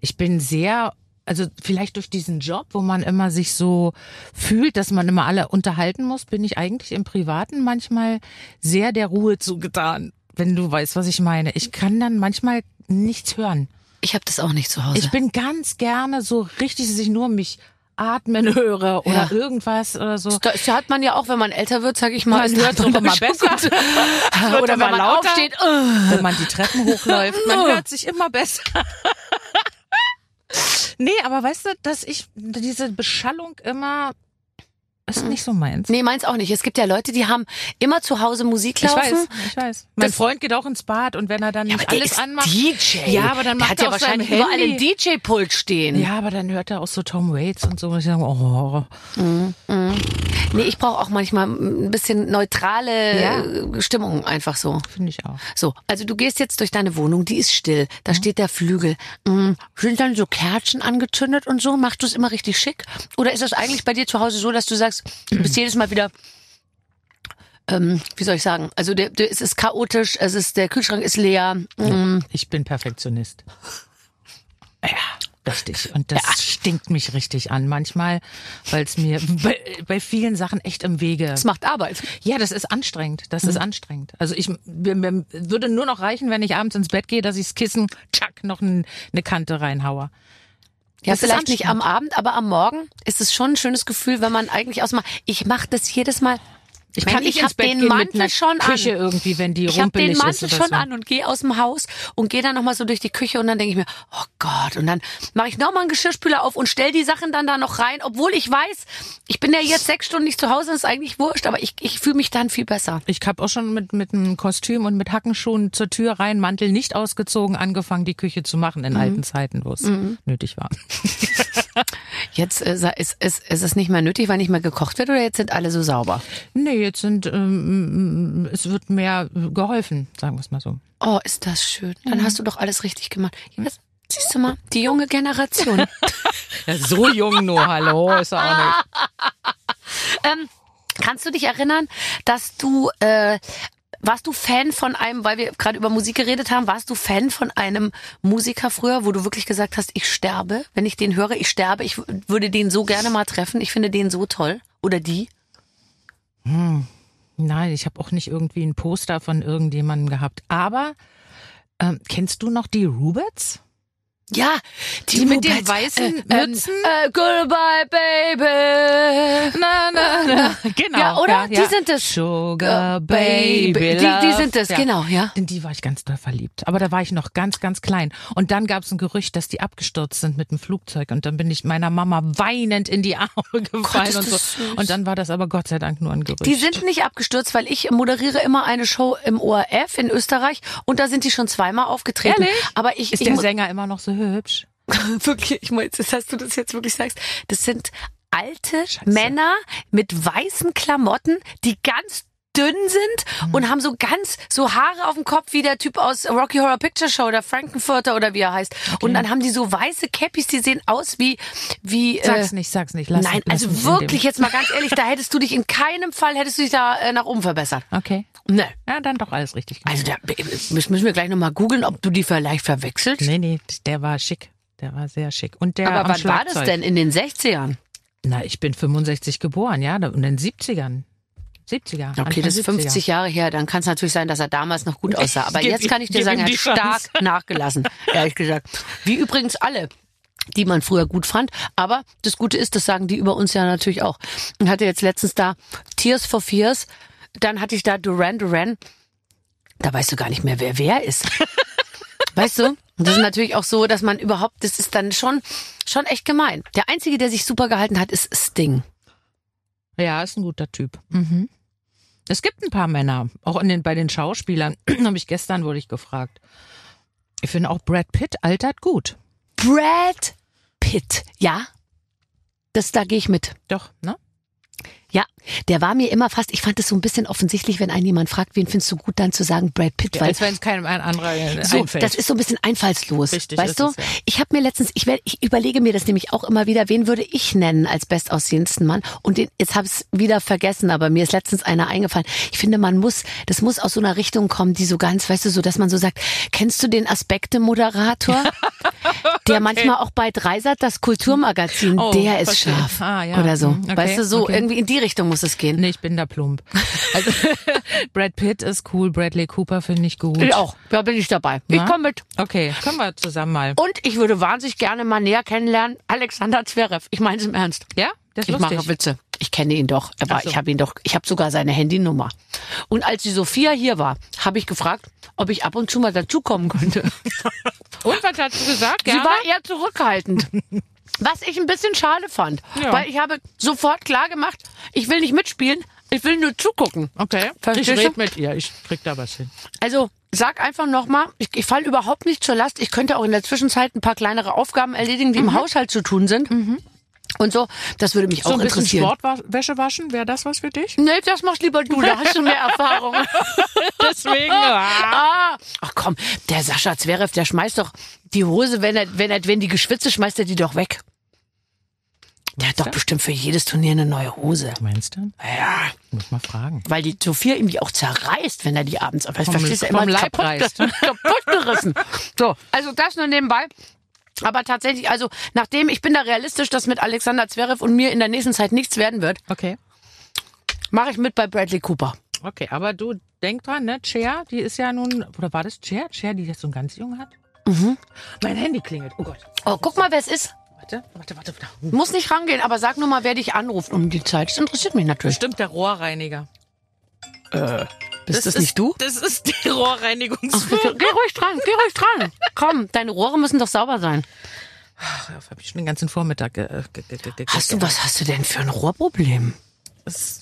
ich bin sehr also vielleicht durch diesen Job, wo man immer sich so fühlt, dass man immer alle unterhalten muss, bin ich eigentlich im Privaten manchmal sehr der Ruhe zugetan, wenn du weißt, was ich meine. Ich kann dann manchmal nichts hören. Ich habe das auch nicht zu Hause. Ich bin ganz gerne so richtig, dass ich nur mich atmen höre oder Ja. irgendwas oder so. das hat man ja auch, wenn man älter wird, sag ich mal. Man hört doch immer besser. [laughs] Oder wenn man lauter. aufsteht. [laughs] äh. wenn man die Treppen hochläuft. Man [laughs] hört sich immer besser. Nee, aber weißt du, dass ich diese Beschallung immer ist nicht so meins. Nee, meins auch nicht. Es gibt ja Leute, die haben immer zu Hause Musik Ich laufen. weiß, ich weiß. Mein Das- Freund geht auch ins Bad und wenn er dann Ja, nicht alles anmacht. DJ. Ja, aber dann macht hat er ja wahrscheinlich überall Handy- einen DJ-Pult stehen. Ja, aber dann hört er auch so Tom Waits und so und ich sage, oh, Nee, ich brauche auch manchmal ein bisschen neutrale Ja. äh, Stimmung einfach so. finde ich auch. So, also du gehst jetzt durch deine Wohnung, die ist still, da steht der Flügel. Mm, Sind dann so Kerzen angezündet und so? Machst du es immer richtig schick? Oder ist das eigentlich bei dir zu Hause so, dass du sagst, du bist jedes Mal wieder, ähm, wie soll ich sagen, also der, der, es ist chaotisch, es ist, der Kühlschrank ist leer. Mm, Ich bin Perfektionist. Ja, richtig. Und das stinkt mich richtig an manchmal, weil es mir bei, bei vielen Sachen echt im Wege. Es macht Arbeit. Ja, das ist anstrengend. Das Mhm. ist anstrengend. Also ich mir, mir würde nur noch reichen, wenn ich abends ins Bett gehe, dass ich das Kissen, tschack, noch ein, eine Kante reinhaue. Ja, Das ist vielleicht nicht am. Abend, aber am Morgen ist es schon ein schönes Gefühl, wenn man eigentlich ausmacht. Ich mache das jedes Mal. Ich kann ich nicht hab ins Bett den gehen mit Mantel einer schon an. Küche irgendwie, wenn die Ich habe rumpelig den ist Mantel oder schon so. an und gehe aus dem Haus und gehe dann nochmal so durch die Küche und dann denke ich mir, oh Gott, und dann mache ich nochmal einen Geschirrspüler auf und stell die Sachen dann da noch rein, obwohl ich weiß, ich bin ja jetzt sechs Stunden nicht zu Hause, das ist eigentlich wurscht, aber ich, ich fühle mich dann viel besser. Ich habe auch schon mit, mit einem Kostüm und mit Hackenschuhen zur Tür rein, Mantel nicht ausgezogen, angefangen, die Küche zu machen in alten Zeiten, wo es nötig war. [laughs] Jetzt äh, sa- ist, ist, ist es nicht mehr nötig, weil nicht mehr gekocht wird oder jetzt sind alle so sauber? Nee, jetzt sind, ähm, es wird mehr geholfen, sagen wir es mal so. Oh, ist das schön. Dann hast du doch alles richtig gemacht. Jetzt, siehst du mal, die junge Generation. [laughs] Ja, so jung nur, hallo, ist er auch nicht. [laughs] Ähm, kannst du dich erinnern, dass du, äh, warst du Fan von einem, weil wir gerade über Musik geredet haben, warst du Fan von einem Musiker früher, wo du wirklich gesagt hast, ich sterbe, wenn ich den höre, ich sterbe, ich würde den so gerne mal treffen, ich finde den so toll. Oder die? Nein, ich habe auch nicht irgendwie ein Poster von irgendjemandem gehabt. Aber ähm, kennst du noch die Rubets? Ja, Die mit den weißen äh, Mützen? Äh, goodbye, baby. Na, na, na. [laughs] Genau. Ja, oder? Die sind es. Sugar Äh, Baby. Die- die sind es, genau, ja. In die war ich ganz doll verliebt. Aber da war ich noch ganz, ganz klein. Und dann gab es ein Gerücht, dass die abgestürzt sind mit dem Flugzeug. Und dann bin ich meiner Mama weinend in die Arme [laughs] gefallen ist und so. das süß. Und dann war das aber Gott sei Dank nur ein Gerücht. Die sind nicht abgestürzt, weil ich moderiere immer eine Show im ORF in Österreich und da sind die schon zweimal aufgetreten. Ehrlich? Aber ich, Ist ich der Sänger immer noch so hübsch? [laughs] wirklich, ich meine, dass du das jetzt wirklich sagst, das sind alte Männer mit weißen Klamotten, die ganz dünn sind Mhm. und haben so ganz so Haare auf dem Kopf wie der Typ aus Rocky Horror Picture Show, der Frankenfurter oder wie er heißt. Und dann haben die so weiße Cappies, die sehen aus wie wie Sag's äh, nicht, sag's nicht. Lass Nein, lass also wirklich jetzt mal ganz ehrlich, da hättest du dich in keinem Fall hättest du dich da äh, nach oben verbessert. Okay. Ne. Ja, dann doch alles richtig gemacht. Also da müssen müssen wir gleich nochmal googeln, ob du die vielleicht verwechselst. Nee, nee, der war schick. Der war sehr schick. Und der Aber wann war das Schlagzeug. denn? In den 60ern? Na, ich bin 65 geboren, ja, in den 70ern. 70er. Okay, Anfang das ist 70er. 50 Jahre her. Dann kann es natürlich sein, dass er damals noch gut [laughs] aussah. Aber jetzt kann ich dir sagen, er hat stark [laughs] nachgelassen, ehrlich gesagt. Wie übrigens alle die man früher gut fand. Aber das Gute ist, das sagen die über uns ja natürlich auch. Ich hatte jetzt letztens da Tears for Fears, dann hatte ich da Duran Duran. Da weißt du gar nicht mehr, wer wer ist. [laughs] Weißt du? Und das ist natürlich auch so, dass man überhaupt, das ist dann schon, schon echt gemein. Der Einzige, der sich super gehalten hat, ist Sting. Ja, ist ein guter Typ. Mhm. Es gibt ein paar Männer, auch den, bei den Schauspielern. [clears throat] habe ich gestern wurde ich gefragt. Ich finde auch Brad Pitt altert gut. Brad Pitt, ja? Das, da gehe ich mit. Doch, ne? Ja, der war mir immer fast, ich fand es so ein bisschen offensichtlich, wenn einen jemand fragt, wen findest du gut, dann zu sagen Brad Pitt, weil Als wenn es keinem ein anderer so, einfällt. das ist so ein bisschen einfallslos, Richtig weißt du? es, ja. Ich habe mir letztens, ich, werd, ich überlege mir das nämlich auch immer wieder, wen würde ich nennen als bestaussehendsten Mann? Und den, jetzt habe ich es wieder vergessen, aber mir ist letztens einer eingefallen. Ich finde, man muss, das muss aus so einer Richtung kommen, die so ganz, weißt du, so, dass man so sagt, kennst du den Aspekte-Moderator? [laughs] Der manchmal auch bei Dreisat, das Kulturmagazin, Oh, der ist verstehe. scharf. Ah, ja. Oder so. Mhm, okay, Weißt du, so okay. irgendwie in die Richtung muss es gehen. Nee, ich bin da plump. Also [laughs] Brad Pitt ist cool, Bradley Cooper finde ich gut. Ich auch, da bin ich dabei. Ich Na? komme mit. Okay, kommen wir zusammen mal. Und ich würde wahnsinnig gerne mal näher kennenlernen, Alexander Zverev. Ich meine es im Ernst. Ja, das ist Ich mache Witze. Ich kenne ihn doch, aber so. ich habe ihn doch, ich habe sogar seine Handynummer. Und als die Sophia hier war, habe ich gefragt, ob ich ab und zu mal dazukommen könnte. [laughs] Und was hast du gesagt? Sie Gerne? war eher zurückhaltend. [laughs] Was ich ein bisschen schade fand, Ja. weil ich habe sofort klar gemacht, ich will nicht mitspielen, ich will nur zugucken. Okay, Verstehst ich rede mit ihr. Ich krieg da was hin. Also sag einfach nochmal, ich, ich falle überhaupt nicht zur Last. Ich könnte auch in der Zwischenzeit ein paar kleinere Aufgaben erledigen, die im Haushalt zu tun sind. Und so, das würde mich. So auch ein bisschen interessieren. Sportwäsche waschen, wäre das was für dich? Nee, das machst lieber du, da hast du mehr [laughs] Erfahrung. [laughs] Deswegen. ah. ah, ach komm, der Sascha Zverev, der schmeißt doch die Hose, wenn er, wenn er, wenn die geschwitzt ist, schmeißt er die doch weg. Der hat doch bestimmt für jedes Turnier eine neue Hose. Meinst du? Ja, Muss mal fragen. weil die Sophia ihm die auch zerreißt, wenn er die abends, Vom- verstehst du, immer Leib kaputt, [laughs] kaputt gerissen. So, also das nur nebenbei. Aber tatsächlich, also nachdem ich bin da realistisch, dass mit Alexander Zverev und mir in der nächsten Zeit nichts werden wird, Okay. mache ich mit bei Bradley Cooper. Okay, aber du denk dran, ne? Cher, die ist ja nun, oder war das Cher? Cher, die jetzt so einen ganz jungen hat? Mein Handy klingelt. Oh Gott. Oh, guck mal, wer es ist. Warte, warte, warte. warte. Muss nicht rangehen, aber sag nur mal, wer dich anruft um die Zeit. Das interessiert mich natürlich. Bestimmt der Rohrreiniger. Bist das, ist, nicht du? Das ist die Rohrreinigungsfirma. Geh ruhig dran, geh ruhig dran. Komm, deine Rohre müssen doch sauber sein. Ach, habe ich schon den ganzen Vormittag ge ge ge ge Hast du, was hast du denn für ein Rohrproblem?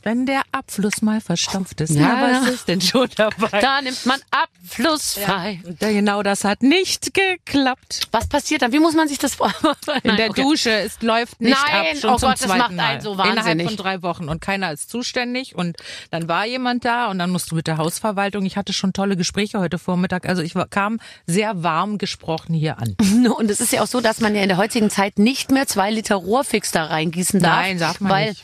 Wenn der Abfluss mal verstopft ist, Ja. na, was ist denn schon dabei? Da nimmt man abflussfrei. Und da- Genau das hat nicht geklappt. Was passiert dann? Wie muss man sich das [laughs] vorstellen? In der okay. Dusche, es läuft nicht Nein, ab, schon oh zum Gott, das zweiten macht Mal. einen so Innerhalb wahnsinnig. von drei Wochen und keiner ist zuständig und dann war jemand da und dann musst du mit der Hausverwaltung. Ich hatte schon tolle Gespräche heute Vormittag, also ich kam sehr warm gesprochen hier an. [laughs] Und es ist ja auch so, dass man ja in der heutigen Zeit nicht mehr zwei Liter Rohrfix da reingießen darf. Nein, darf man weil nicht.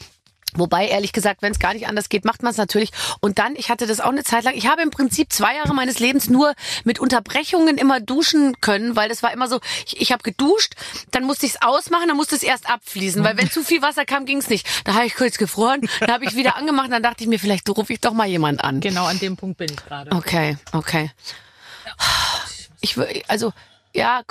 Wobei, ehrlich gesagt, wenn es gar nicht anders geht, macht man es natürlich. Und dann, ich hatte das auch eine Zeit lang, ich habe im Prinzip zwei Jahre meines Lebens nur mit Unterbrechungen immer duschen können, weil das war immer so, ich, ich habe geduscht, dann musste ich es ausmachen, dann musste es erst abfließen, weil wenn zu viel Wasser kam, ging es nicht. Da habe ich kurz gefroren, dann habe ich wieder angemacht, dann dachte ich mir, vielleicht rufe ich doch mal jemand an. Genau an dem Punkt bin ich gerade. Okay, okay. Ich wür- also ja,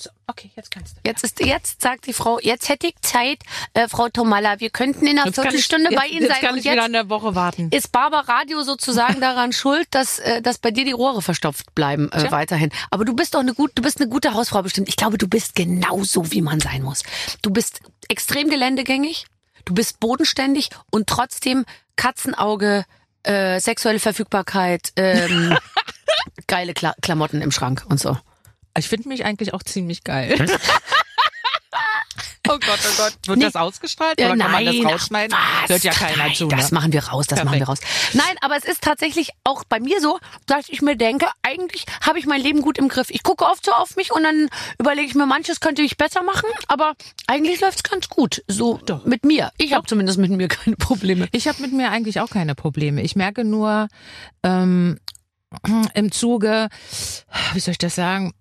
So, okay, jetzt kannst du. jetzt ist jetzt sagt die Frau, jetzt hätte ich Zeit, äh, Frau Tomalla, wir könnten in einer Jetzt kann ich- Viertelstunde bei jetzt, Ihnen jetzt sein kann und ich wieder jetzt in der Woche warten. ist Barber Radio sozusagen daran schuld, dass, äh, dass bei dir die Rohre verstopft bleiben äh, weiterhin. Aber du bist doch eine gut, du bist eine gute Hausfrau bestimmt. Ich glaube, du bist genau so, wie man sein muss. Du bist extrem geländegängig, du bist bodenständig und trotzdem Katzenauge, äh, sexuelle Verfügbarkeit, ähm, [laughs] geile Kla Klamotten im Schrank und so. Ich finde mich eigentlich auch ziemlich geil. [laughs] oh Gott, oh Gott. Wird Nee. das ausgestrahlt Äh, oder kann man das rausschneiden? ach, Hört ja was? keiner Nein, zu. Das ne? machen wir raus, das machen wir raus. Perfekt. Nein, aber es ist tatsächlich auch bei mir so, dass ich mir denke, eigentlich habe ich mein Leben gut im Griff. Ich gucke oft so auf mich und dann überlege ich mir, manches könnte ich besser machen, aber eigentlich läuft es ganz gut. So Doch. mit mir. Ich habe zumindest mit mir [laughs] keine Probleme. Ich habe mit mir eigentlich auch keine Probleme. Ich merke nur ähm, [clears throat] im Zuge, wie soll ich das sagen?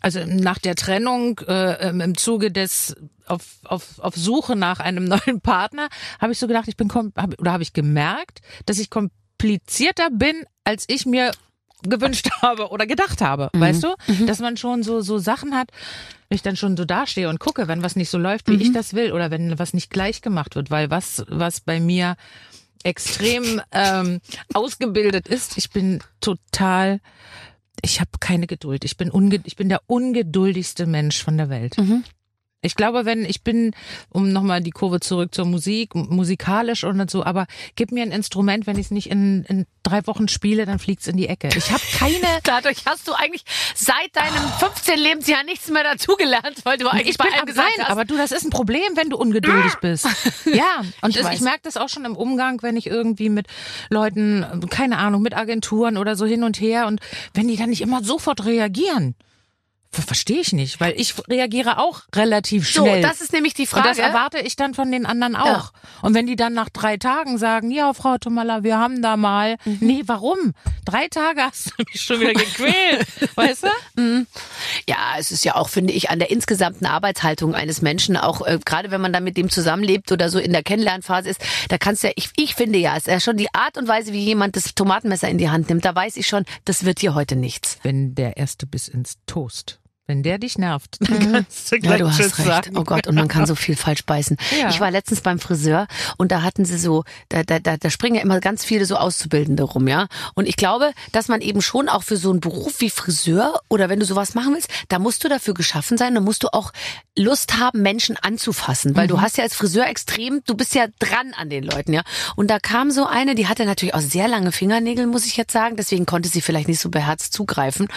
Also nach der Trennung, äh, ähm, im Zuge des auf, auf, auf Suche nach einem [laughs] neuen Partner, habe ich so gedacht, ich bin hab, oder habe ich gemerkt, dass ich komplizierter bin, als ich mir gewünscht [laughs] habe oder gedacht habe, weißt du, dass man schon so so Sachen hat, wenn ich dann schon so dastehe und gucke, wenn was nicht so läuft, wie ich das will oder wenn was nicht gleich gemacht wird, weil was was bei mir extrem ähm, ausgebildet ist, ich bin total ich habe keine Geduld. Ich bin unge ich bin der ungeduldigste Mensch von der Welt. Ich glaube, wenn ich bin, um nochmal die Kurve zurück zur Musik, musikalisch und so, aber gib mir ein Instrument, wenn ich es nicht in, in drei Wochen spiele, dann fliegt's in die Ecke. Ich habe keine. [laughs] Dadurch hast du eigentlich seit deinem 15 Lebensjahr nichts mehr dazugelernt, weil du eigentlich ich bei allem gesagt nein, hast. aber du, das ist ein Problem, wenn du ungeduldig bist. [laughs] Ja, und Ich ich merke das auch schon im Umgang, wenn ich irgendwie mit Leuten, keine Ahnung, mit Agenturen oder so hin und her und wenn die dann nicht immer sofort reagieren. Ver- Verstehe ich nicht, weil ich reagiere auch relativ so, schnell. das ist nämlich die und Frage. das erwarte ich dann von den anderen auch. Ja. Und wenn die dann nach drei Tagen sagen, ja, Frau Tomala, wir haben da mal. Mhm. Nee, warum? Drei Tage hast du mich schon wieder gequält. [laughs] weißt du? Ja, es ist ja auch, finde ich, an der insgesamten Arbeitshaltung eines Menschen, auch äh, gerade wenn man dann mit dem zusammenlebt oder so in der Kennenlernphase ist, da kannst du ja, ich, ich finde ja, es ist ja schon die Art und Weise, wie jemand das Tomatenmesser in die Hand nimmt, da weiß ich schon, das wird hier heute nichts. Wenn der erste Biss ins Toast, wenn der dich nervt, [laughs] dann kannst du Ja, gleich du hast Tschüss recht. sagen. Oh Gott, und man kann so viel falsch beißen. Ja. Ich war letztens beim Friseur und da hatten sie so, da, da, da, da springen ja immer ganz viele so Auszubildende rum, ja. Und ich glaube, dass man eben schon auch für so einen Beruf wie Friseur oder wenn du sowas machen willst, da musst du dafür geschaffen sein, da musst du auch Lust haben, Menschen anzufassen, weil du hast ja als Friseur extrem, du bist ja dran an den Leuten, ja. Und da kam so eine, die hatte natürlich auch sehr lange Fingernägel, muss ich jetzt sagen, deswegen konnte sie vielleicht nicht so beherzt zugreifen.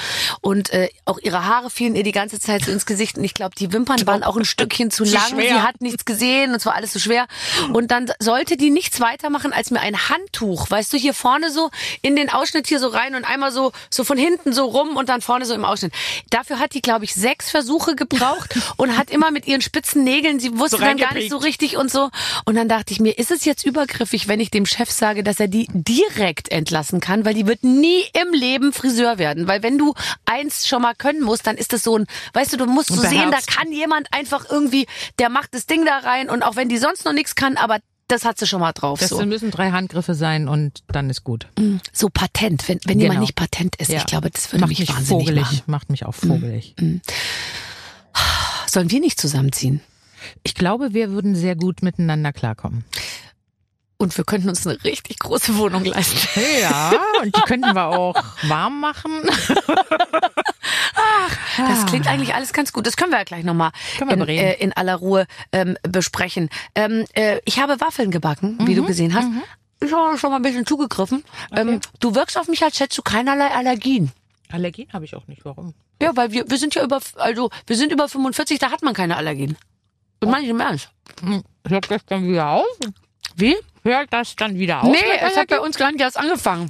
Und äh, auch ihre Haare fielen ihr die ganze Zeit so ins Gesicht und ich glaube, die Wimpern waren auch ein Stückchen zu lang. schwer. Sie hat nichts gesehen und es war alles so schwer. Und dann sollte die nichts weitermachen, als mir ein Handtuch, weißt du, hier vorne so in den Ausschnitt hier so rein und einmal so so von hinten so rum und dann vorne so im Ausschnitt. Dafür hat die, glaube ich, sechs Versuche gebraucht [laughs] und hat immer mit ihren spitzen Nägeln, sie wusste So dann gar nicht so richtig und so. Und dann dachte ich mir, ist es jetzt übergriffig, wenn ich dem Chef sage, dass er die direkt entlassen kann, weil die wird nie im Leben Friseur werden. Weil wenn du eins schon mal können musst, dann ist das so ein, weißt du, du musst so sehen, da kann jemand einfach irgendwie, der macht das Ding da rein und auch wenn die sonst noch nichts kann, aber das hat sie schon mal drauf. Das So. müssen drei Handgriffe sein und dann ist gut. so patent, wenn, wenn jemand Genau. nicht patent ist. Ja. Ich glaube, das würde macht mich, mich wahnsinnig vogelig, machen. macht mich auch vogelig. Sollen wir nicht zusammenziehen? Ich glaube, wir würden sehr gut miteinander klarkommen. Und wir könnten uns eine richtig große Wohnung leisten. Ja, und die könnten wir auch warm machen. Das klingt eigentlich alles ganz gut. Das können wir ja gleich nochmal Können wir in, äh, in aller Ruhe ähm, besprechen. Ähm, äh, ich habe Waffeln gebacken, wie Mhm, du gesehen hast. Ich habe schon mal ein bisschen zugegriffen. Ähm, du wirkst auf mich, als hättest du keinerlei Allergien. Allergien habe ich auch nicht. Warum? Ja, weil wir, wir sind ja über, also wir sind über 45, da hat man keine Allergien. Das meine ich im Ernst. Hört das dann wieder auf? Wie? Hört das dann wieder auf? Nee, es hat bei uns gar nicht erst angefangen.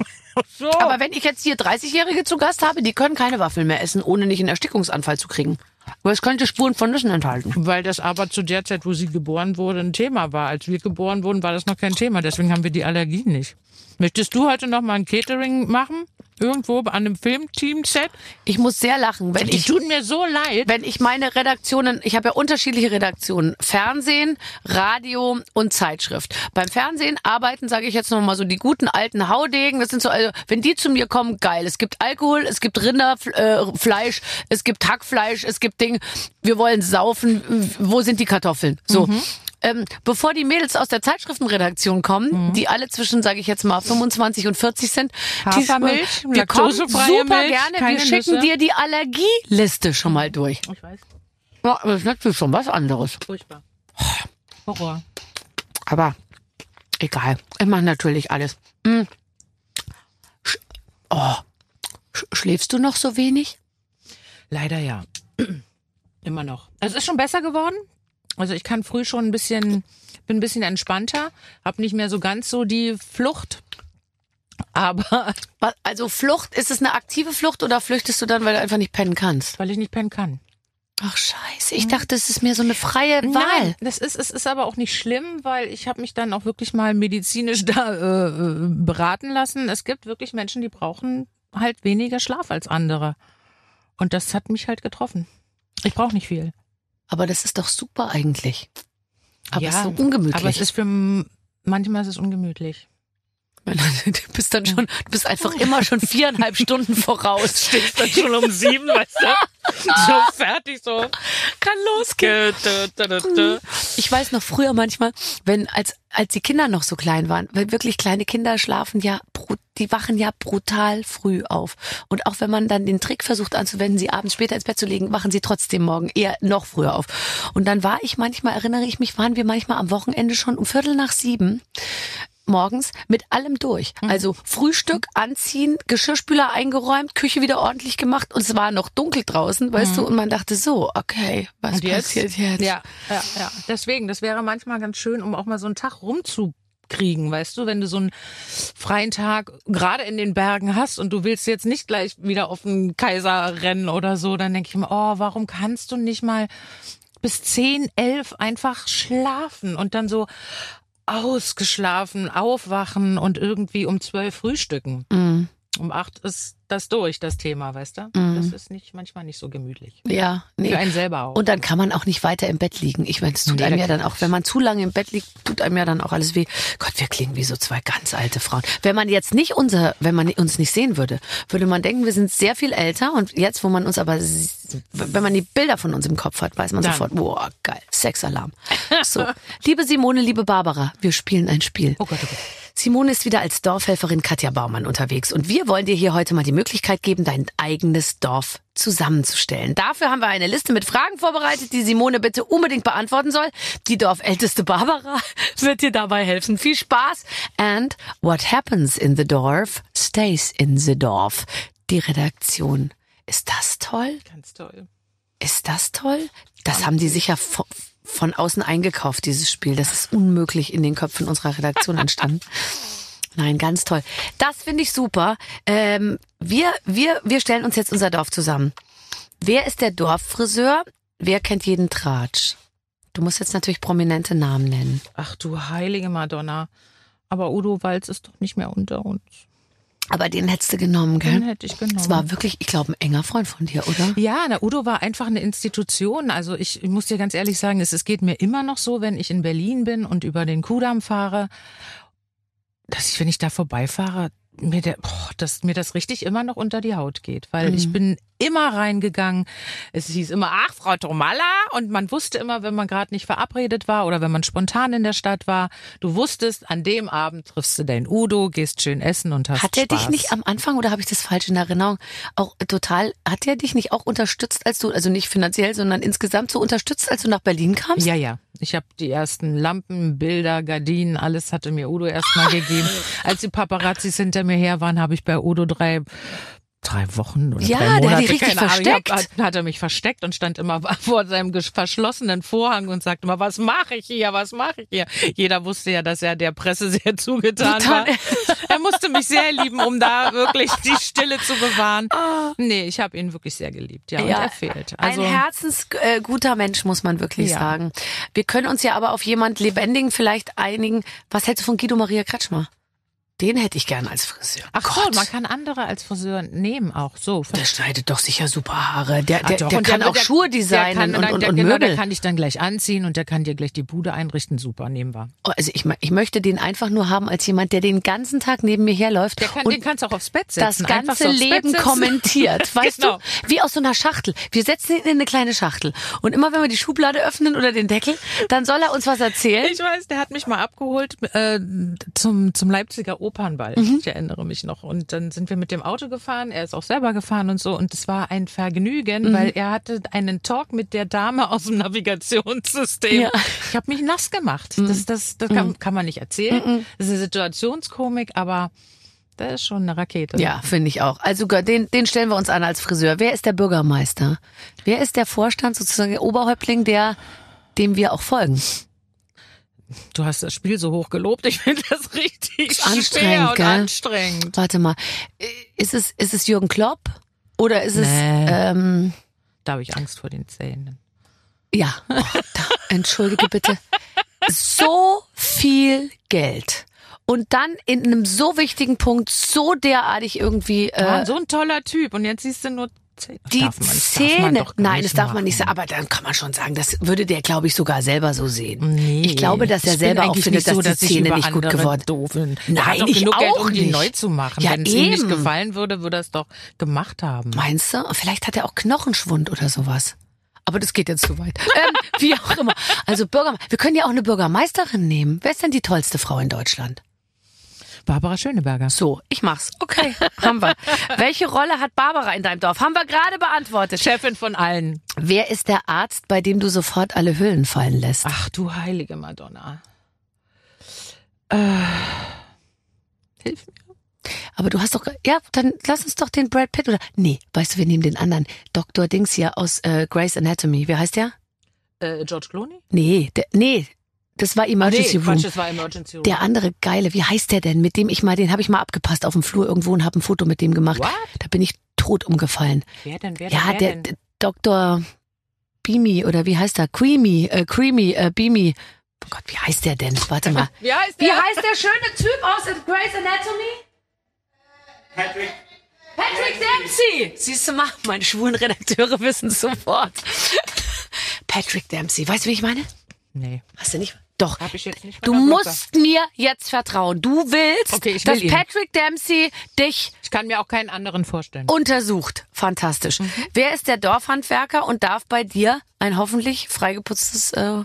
so. Aber wenn ich jetzt hier 30-Jährige zu Gast habe, die können keine Waffeln mehr essen, ohne nicht einen Erstickungsanfall zu kriegen. Weil es könnte Spuren von Nüssen enthalten. Weil das aber zu der Zeit, wo sie geboren wurde, ein Thema war. Als wir geboren wurden, war das noch kein Thema. Deswegen haben wir die Allergien nicht. Möchtest du heute noch mal ein Catering machen? Irgendwo an einem Filmteam-Set? Ich muss sehr lachen, wenn Die ich tun mir so leid. wenn ich meine Redaktionen, ich habe ja unterschiedliche Redaktionen, Fernsehen, Radio und Zeitschrift. Beim Fernsehen arbeiten, sage ich jetzt noch mal so die guten alten Haudegen, das sind so also, wenn die zu mir kommen, geil. Es gibt Alkohol, es gibt Rinderfleisch, äh, es gibt Hackfleisch, es gibt Ding, wir wollen saufen, wo sind die Kartoffeln? So. Ähm, bevor die Mädels aus der Zeitschriftenredaktion kommen, die alle zwischen, sage ich jetzt mal, 25 und 40 sind, die, Hafermilch, wir kommen super Milch, gerne, wir schicken Nüsse. dir die Allergieliste schon mal durch. Ich weiß. Ja, das ist natürlich schon was anderes. Furchtbar. Horror. Aber egal. Ich mache natürlich alles. Hm. Sch oh. Sch schläfst du noch so wenig? Leider ja. [clears throat] Immer noch. Es ist schon besser geworden. Also ich kann früh schon ein bisschen, bin ein bisschen entspannter, hab nicht mehr so ganz so die Flucht. Aber [laughs] Also Flucht, ist es eine aktive Flucht oder flüchtest du dann, weil du einfach nicht pennen kannst? weil ich nicht pennen kann. Ach scheiße, ich dachte, es ist mir so eine freie Wahl. Nein, das ist, es ist aber auch nicht schlimm, weil ich habe mich dann auch wirklich mal medizinisch [laughs] da äh, äh, beraten lassen. Es gibt wirklich Menschen, die brauchen halt weniger Schlaf als andere. Und das hat mich halt getroffen. Ich brauche nicht viel. Aber das ist doch super eigentlich. Aber Ja, es ist so ungemütlich. Aber es ist für manchmal ist es ungemütlich. du bist dann schon, du bist einfach immer schon viereinhalb Stunden voraus. Stehst dann schon um sieben, weißt du? [laughs] So fertig, so. Kann losgehen. Ich weiß noch früher manchmal, wenn als als die Kinder noch so klein waren, weil wirklich kleine Kinder schlafen ja, die wachen ja brutal früh auf. Und auch wenn man dann den Trick versucht anzuwenden, sie abends später ins Bett zu legen, wachen sie trotzdem morgen eher noch früher auf. Und dann war ich manchmal, erinnere ich mich, waren wir manchmal am Wochenende schon um Viertel nach sieben morgens mit allem durch. Mhm. Also Frühstück, Anziehen, Geschirrspüler eingeräumt, Küche wieder ordentlich gemacht und es war noch dunkel draußen, weißt du, und man dachte so, okay, was Mhm. Und jetzt? passiert jetzt? Ja, ja, ja. Deswegen, das wäre manchmal ganz schön, um auch mal so einen Tag rumzukriegen, weißt du, wenn du so einen freien Tag gerade in den Bergen hast und du willst jetzt nicht gleich wieder auf den Kaiser rennen oder so, dann denke ich mir, oh, warum kannst du nicht mal bis 10, 11 einfach schlafen und dann so ausgeschlafen, aufwachen und irgendwie um 12 frühstücken. Mm, Um 8 ist das durch, das Thema, weißt du? Mhm. Das ist nicht manchmal nicht so gemütlich. ja, nee. Für einen selber auch. Und dann kann man auch nicht weiter im Bett liegen. Ich meine, es tut Nee, einem ja dann auch, wenn man zu lange im Bett liegt, tut einem ja dann auch alles weh. Gott, wir klingen wie so zwei ganz alte Frauen. Wenn man jetzt nicht unser, wenn man uns nicht sehen würde, würde man denken, wir sind sehr viel älter und jetzt, wo man uns aber, wenn man die Bilder von uns im Kopf hat, weiß man Dann. sofort, boah, geil, Sexalarm. [laughs] So, liebe Simone, liebe Barbara, wir spielen ein Spiel. oh Gott, oh Gott. Simone ist wieder als Dorfhelferin Katja Baumann unterwegs und wir wollen dir hier heute mal die Möglichkeit geben, dein eigenes Dorf zusammenzustellen. Dafür haben wir eine Liste mit Fragen vorbereitet, die Simone bitte unbedingt beantworten soll. Die Dorfälteste Barbara [laughs] wird dir dabei helfen. Viel Spaß and what happens in the Dorf stays in the Dorf. Die Redaktion. Ist das toll? Ganz toll. Ist das toll? Das haben die sicher von, von außen eingekauft, dieses Spiel. Das ist unmöglich in den Köpfen unserer Redaktion entstanden. [laughs] Nein, ganz toll. Das finde ich super. Ähm, wir, wir, wir stellen uns jetzt unser Dorf zusammen. Wer ist der Dorffriseur? Wer kennt jeden Tratsch? Du musst jetzt natürlich prominente Namen nennen. Ach du heilige Madonna. Aber Udo Walz ist doch nicht mehr unter uns. Aber den hättest du genommen, gell? Den hätte ich genommen. Das war wirklich, ich glaube, ein enger Freund von dir, oder? Ja, na, Udo war einfach eine Institution. Also ich, ich muss dir ganz ehrlich sagen, es, es geht mir immer noch so, wenn ich in Berlin bin und über den Kudamm fahre, dass ich, wenn ich da vorbeifahre, mir, der, boah, dass mir das richtig immer noch unter die Haut geht. Weil ich bin immer reingegangen. Es hieß immer, ach, Frau Tomalla. Und man wusste immer, wenn man gerade nicht verabredet war oder wenn man spontan in der Stadt war, du wusstest, an dem Abend triffst du deinen Udo, gehst schön essen und hast Hat er dich nicht am Anfang oder habe ich das falsch in Erinnerung? Auch total, hat er dich nicht auch unterstützt, als du, also nicht finanziell, sondern insgesamt so unterstützt, als du nach Berlin kamst? Ja, ja. Ich habe die ersten Lampen, Bilder, Gardinen, alles hatte mir Udo erstmal gegeben. [laughs] Als die Paparazzis hinter mir her waren, habe ich bei Udo drei drei Wochen oder Ja, drei der hat Monate, dich richtig keine Ahnung, versteckt. Hab, hat, hat er mich versteckt und stand immer [laughs] vor seinem verschlossenen Vorhang und sagte immer, was mache ich hier, was mache ich hier? Jeder wusste ja, dass er der Presse [laughs] sehr zugetan war. Er musste mich sehr lieben, um da wirklich die Stille zu bewahren. Nee, ich habe ihn wirklich sehr geliebt, ja, und er fehlt. Also, ein herzensguter äh, Mensch, muss man wirklich Ja. sagen. Wir können uns ja aber auf jemand Lebendigen vielleicht einigen. Was hältst du von Guido Maria Kretschmer? Den hätte ich gern als Friseur. ach Gott, so, man kann andere als Friseur nehmen auch, so. der schneidet doch sicher super Haare. Der, Ach der, der und kann auch der- Schuhe der designen kann, und, der, und, der, und genau, Möbel. Der kann dich dann gleich anziehen und der kann dir gleich die Bude einrichten. Super, nehmen wir. Oh, Also ich, ich möchte den einfach nur haben als jemand, der den ganzen Tag neben mir herläuft Der kann, und den kannst du auch aufs Bett das setzen. Einfach ganze Leben kommentiert, [laughs] weißt Genau. du? Wie aus so einer Schachtel. Wir setzen ihn in eine kleine Schachtel und immer wenn wir die Schublade öffnen oder den Deckel, dann soll er uns was erzählen. Ich weiß, der hat mich mal abgeholt äh, zum, zum Leipziger Opernball. Mhm. Ich erinnere mich noch. Und dann sind wir mit dem Auto gefahren. Er ist auch selber gefahren und so. Und es war ein Vergnügen, Mhm. weil er hatte einen Talk mit der Dame aus dem Navigationssystem. Ja. Mhm. Ich habe mich nass gemacht. Das, das, das kann, kann man nicht erzählen. Das ist eine Situationskomik, aber das ist schon eine Rakete. Ja, finde ich auch. Also den, den stellen wir uns an als Friseur. Wer ist der Bürgermeister? Wer ist der Vorstand, sozusagen der Oberhäuptling, der dem wir auch folgen? Du hast das Spiel so hoch gelobt. Ich finde das richtig Ist anstrengend, gell? anstrengend. Warte mal, ist es ist es Jürgen Klopp oder ist es Nee. ähm, Da habe ich Angst vor den Zähnen. ja? Oh, da, entschuldige bitte. So viel Geld und dann in einem so wichtigen Punkt so derartig irgendwie äh, Mann, so ein toller Typ. Und jetzt siehst du nur Das die darf man- das darf man Nein, das darf man nicht machen. sagen. Aber dann kann man schon sagen, das würde der, glaube ich, sogar selber so sehen. Nee, ich glaube, dass er selber auch findet, so, dass die Zähne über nicht gut geworden bin. Nein, doch ich genug Geld, auch um die nicht. neu zu machen. Ja, Wenn es ihm nicht gefallen würde, würde er es doch gemacht haben. Meinst du? Vielleicht hat er auch Knochenschwund oder sowas. aber das geht jetzt zu weit. [laughs] Ähm, wie auch immer. Also Bürger, wir können ja auch eine Bürgermeisterin nehmen. Wer ist denn die tollste Frau in Deutschland? Barbara Schöneberger. So, ich mach's. Okay, [laughs] haben wir. Welche Rolle hat Barbara in deinem Dorf? Haben wir gerade beantwortet. Chefin von allen. Wer ist der Arzt, bei dem du sofort alle Hüllen fallen lässt? Ach du heilige Madonna. Äh, hilf mir. Aber du hast doch, ja, dann lass uns doch den Brad Pitt oder, nee, weißt du, wir nehmen den anderen. Dr. Dings hier aus äh, Grey's Anatomy. Wie heißt der? Äh, George Clooney? Nee, der, nee, das war Emergency nee, Room. Quatsch, das war Emergency Room. Der andere geile, wie heißt der denn? Mit dem ich mal, den habe ich mal abgepasst auf dem Flur irgendwo und habe ein Foto mit dem gemacht. What? Da bin ich tot umgefallen. wer denn, wer denn, Ja, wer der, denn? der Dr. Beamy oder wie heißt er? Creamy, äh, Creamy, äh, Beamy. Oh Gott, wie heißt der denn? Warte mal. [laughs] Wie heißt Wie der? heißt der schöne Typ aus Grey's Anatomy? Patrick. Patrick Dempsey. Siehst du mal, meine schwulen Redakteure wissen sofort. [laughs] Patrick Dempsey. Weißt du, wie ich meine? Nee, Hast du nicht? Doch. Du musst mir jetzt vertrauen. Du willst, Okay, will dass ihn. Patrick Dempsey dich Ich kann mir auch keinen anderen vorstellen. untersucht. Fantastisch. Mhm. Wer ist der Dorfhandwerker und darf bei dir ein hoffentlich freigeputztes, äh,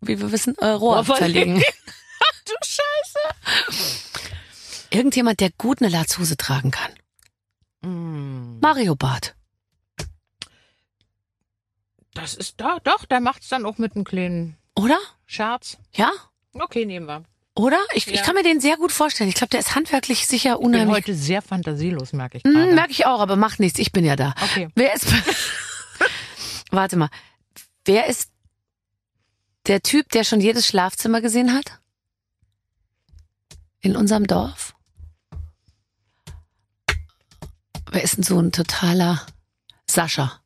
wie wir wissen, äh, Rohr, Rohr verlegen. verlegen? [laughs] du Scheiße. Irgendjemand, der gut eine Latzhose tragen kann. Mm. Mario Bart. Das ist da, doch, der macht's dann auch mit einem kleinen Oder? Scherz. Ja? Okay, nehmen wir. Oder? Ich, ich Ja. kann mir den sehr gut vorstellen. Ich glaube, der ist handwerklich sicher Ich bin unheimlich. heute sehr fantasielos, merke ich Hm, gerade. merke ich auch, aber macht nichts. Ich bin ja da. Okay. Wer ist. [laughs] Warte mal. Wer ist der Typ, der schon jedes Schlafzimmer gesehen hat? In unserem Dorf? Wer ist denn so ein totaler Sascha?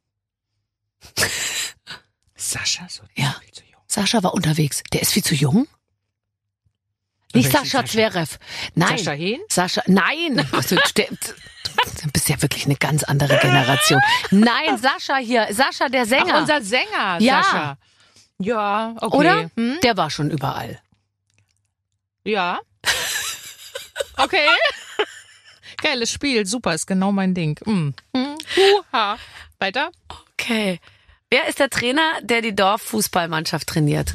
Sascha, so Ja. viel zu. Sascha war unterwegs. Der ist viel zu jung? Nicht Sascha? Zverev. Nein. Sascha Hehn? Sascha, nein. Also, du bist ja wirklich eine ganz andere Generation. Nein, [laughs] Sascha hier. Sascha, der Sänger. Ach, unser Sänger, Ja. Sascha. Ja, okay. Oder? Hm? Der war schon überall. Ja. [laughs] Okay. Geiles Spiel, super, ist genau mein Ding. Mm. Hm. Huha. Weiter? Okay. Wer ist der Trainer, der die Dorffußballmannschaft trainiert?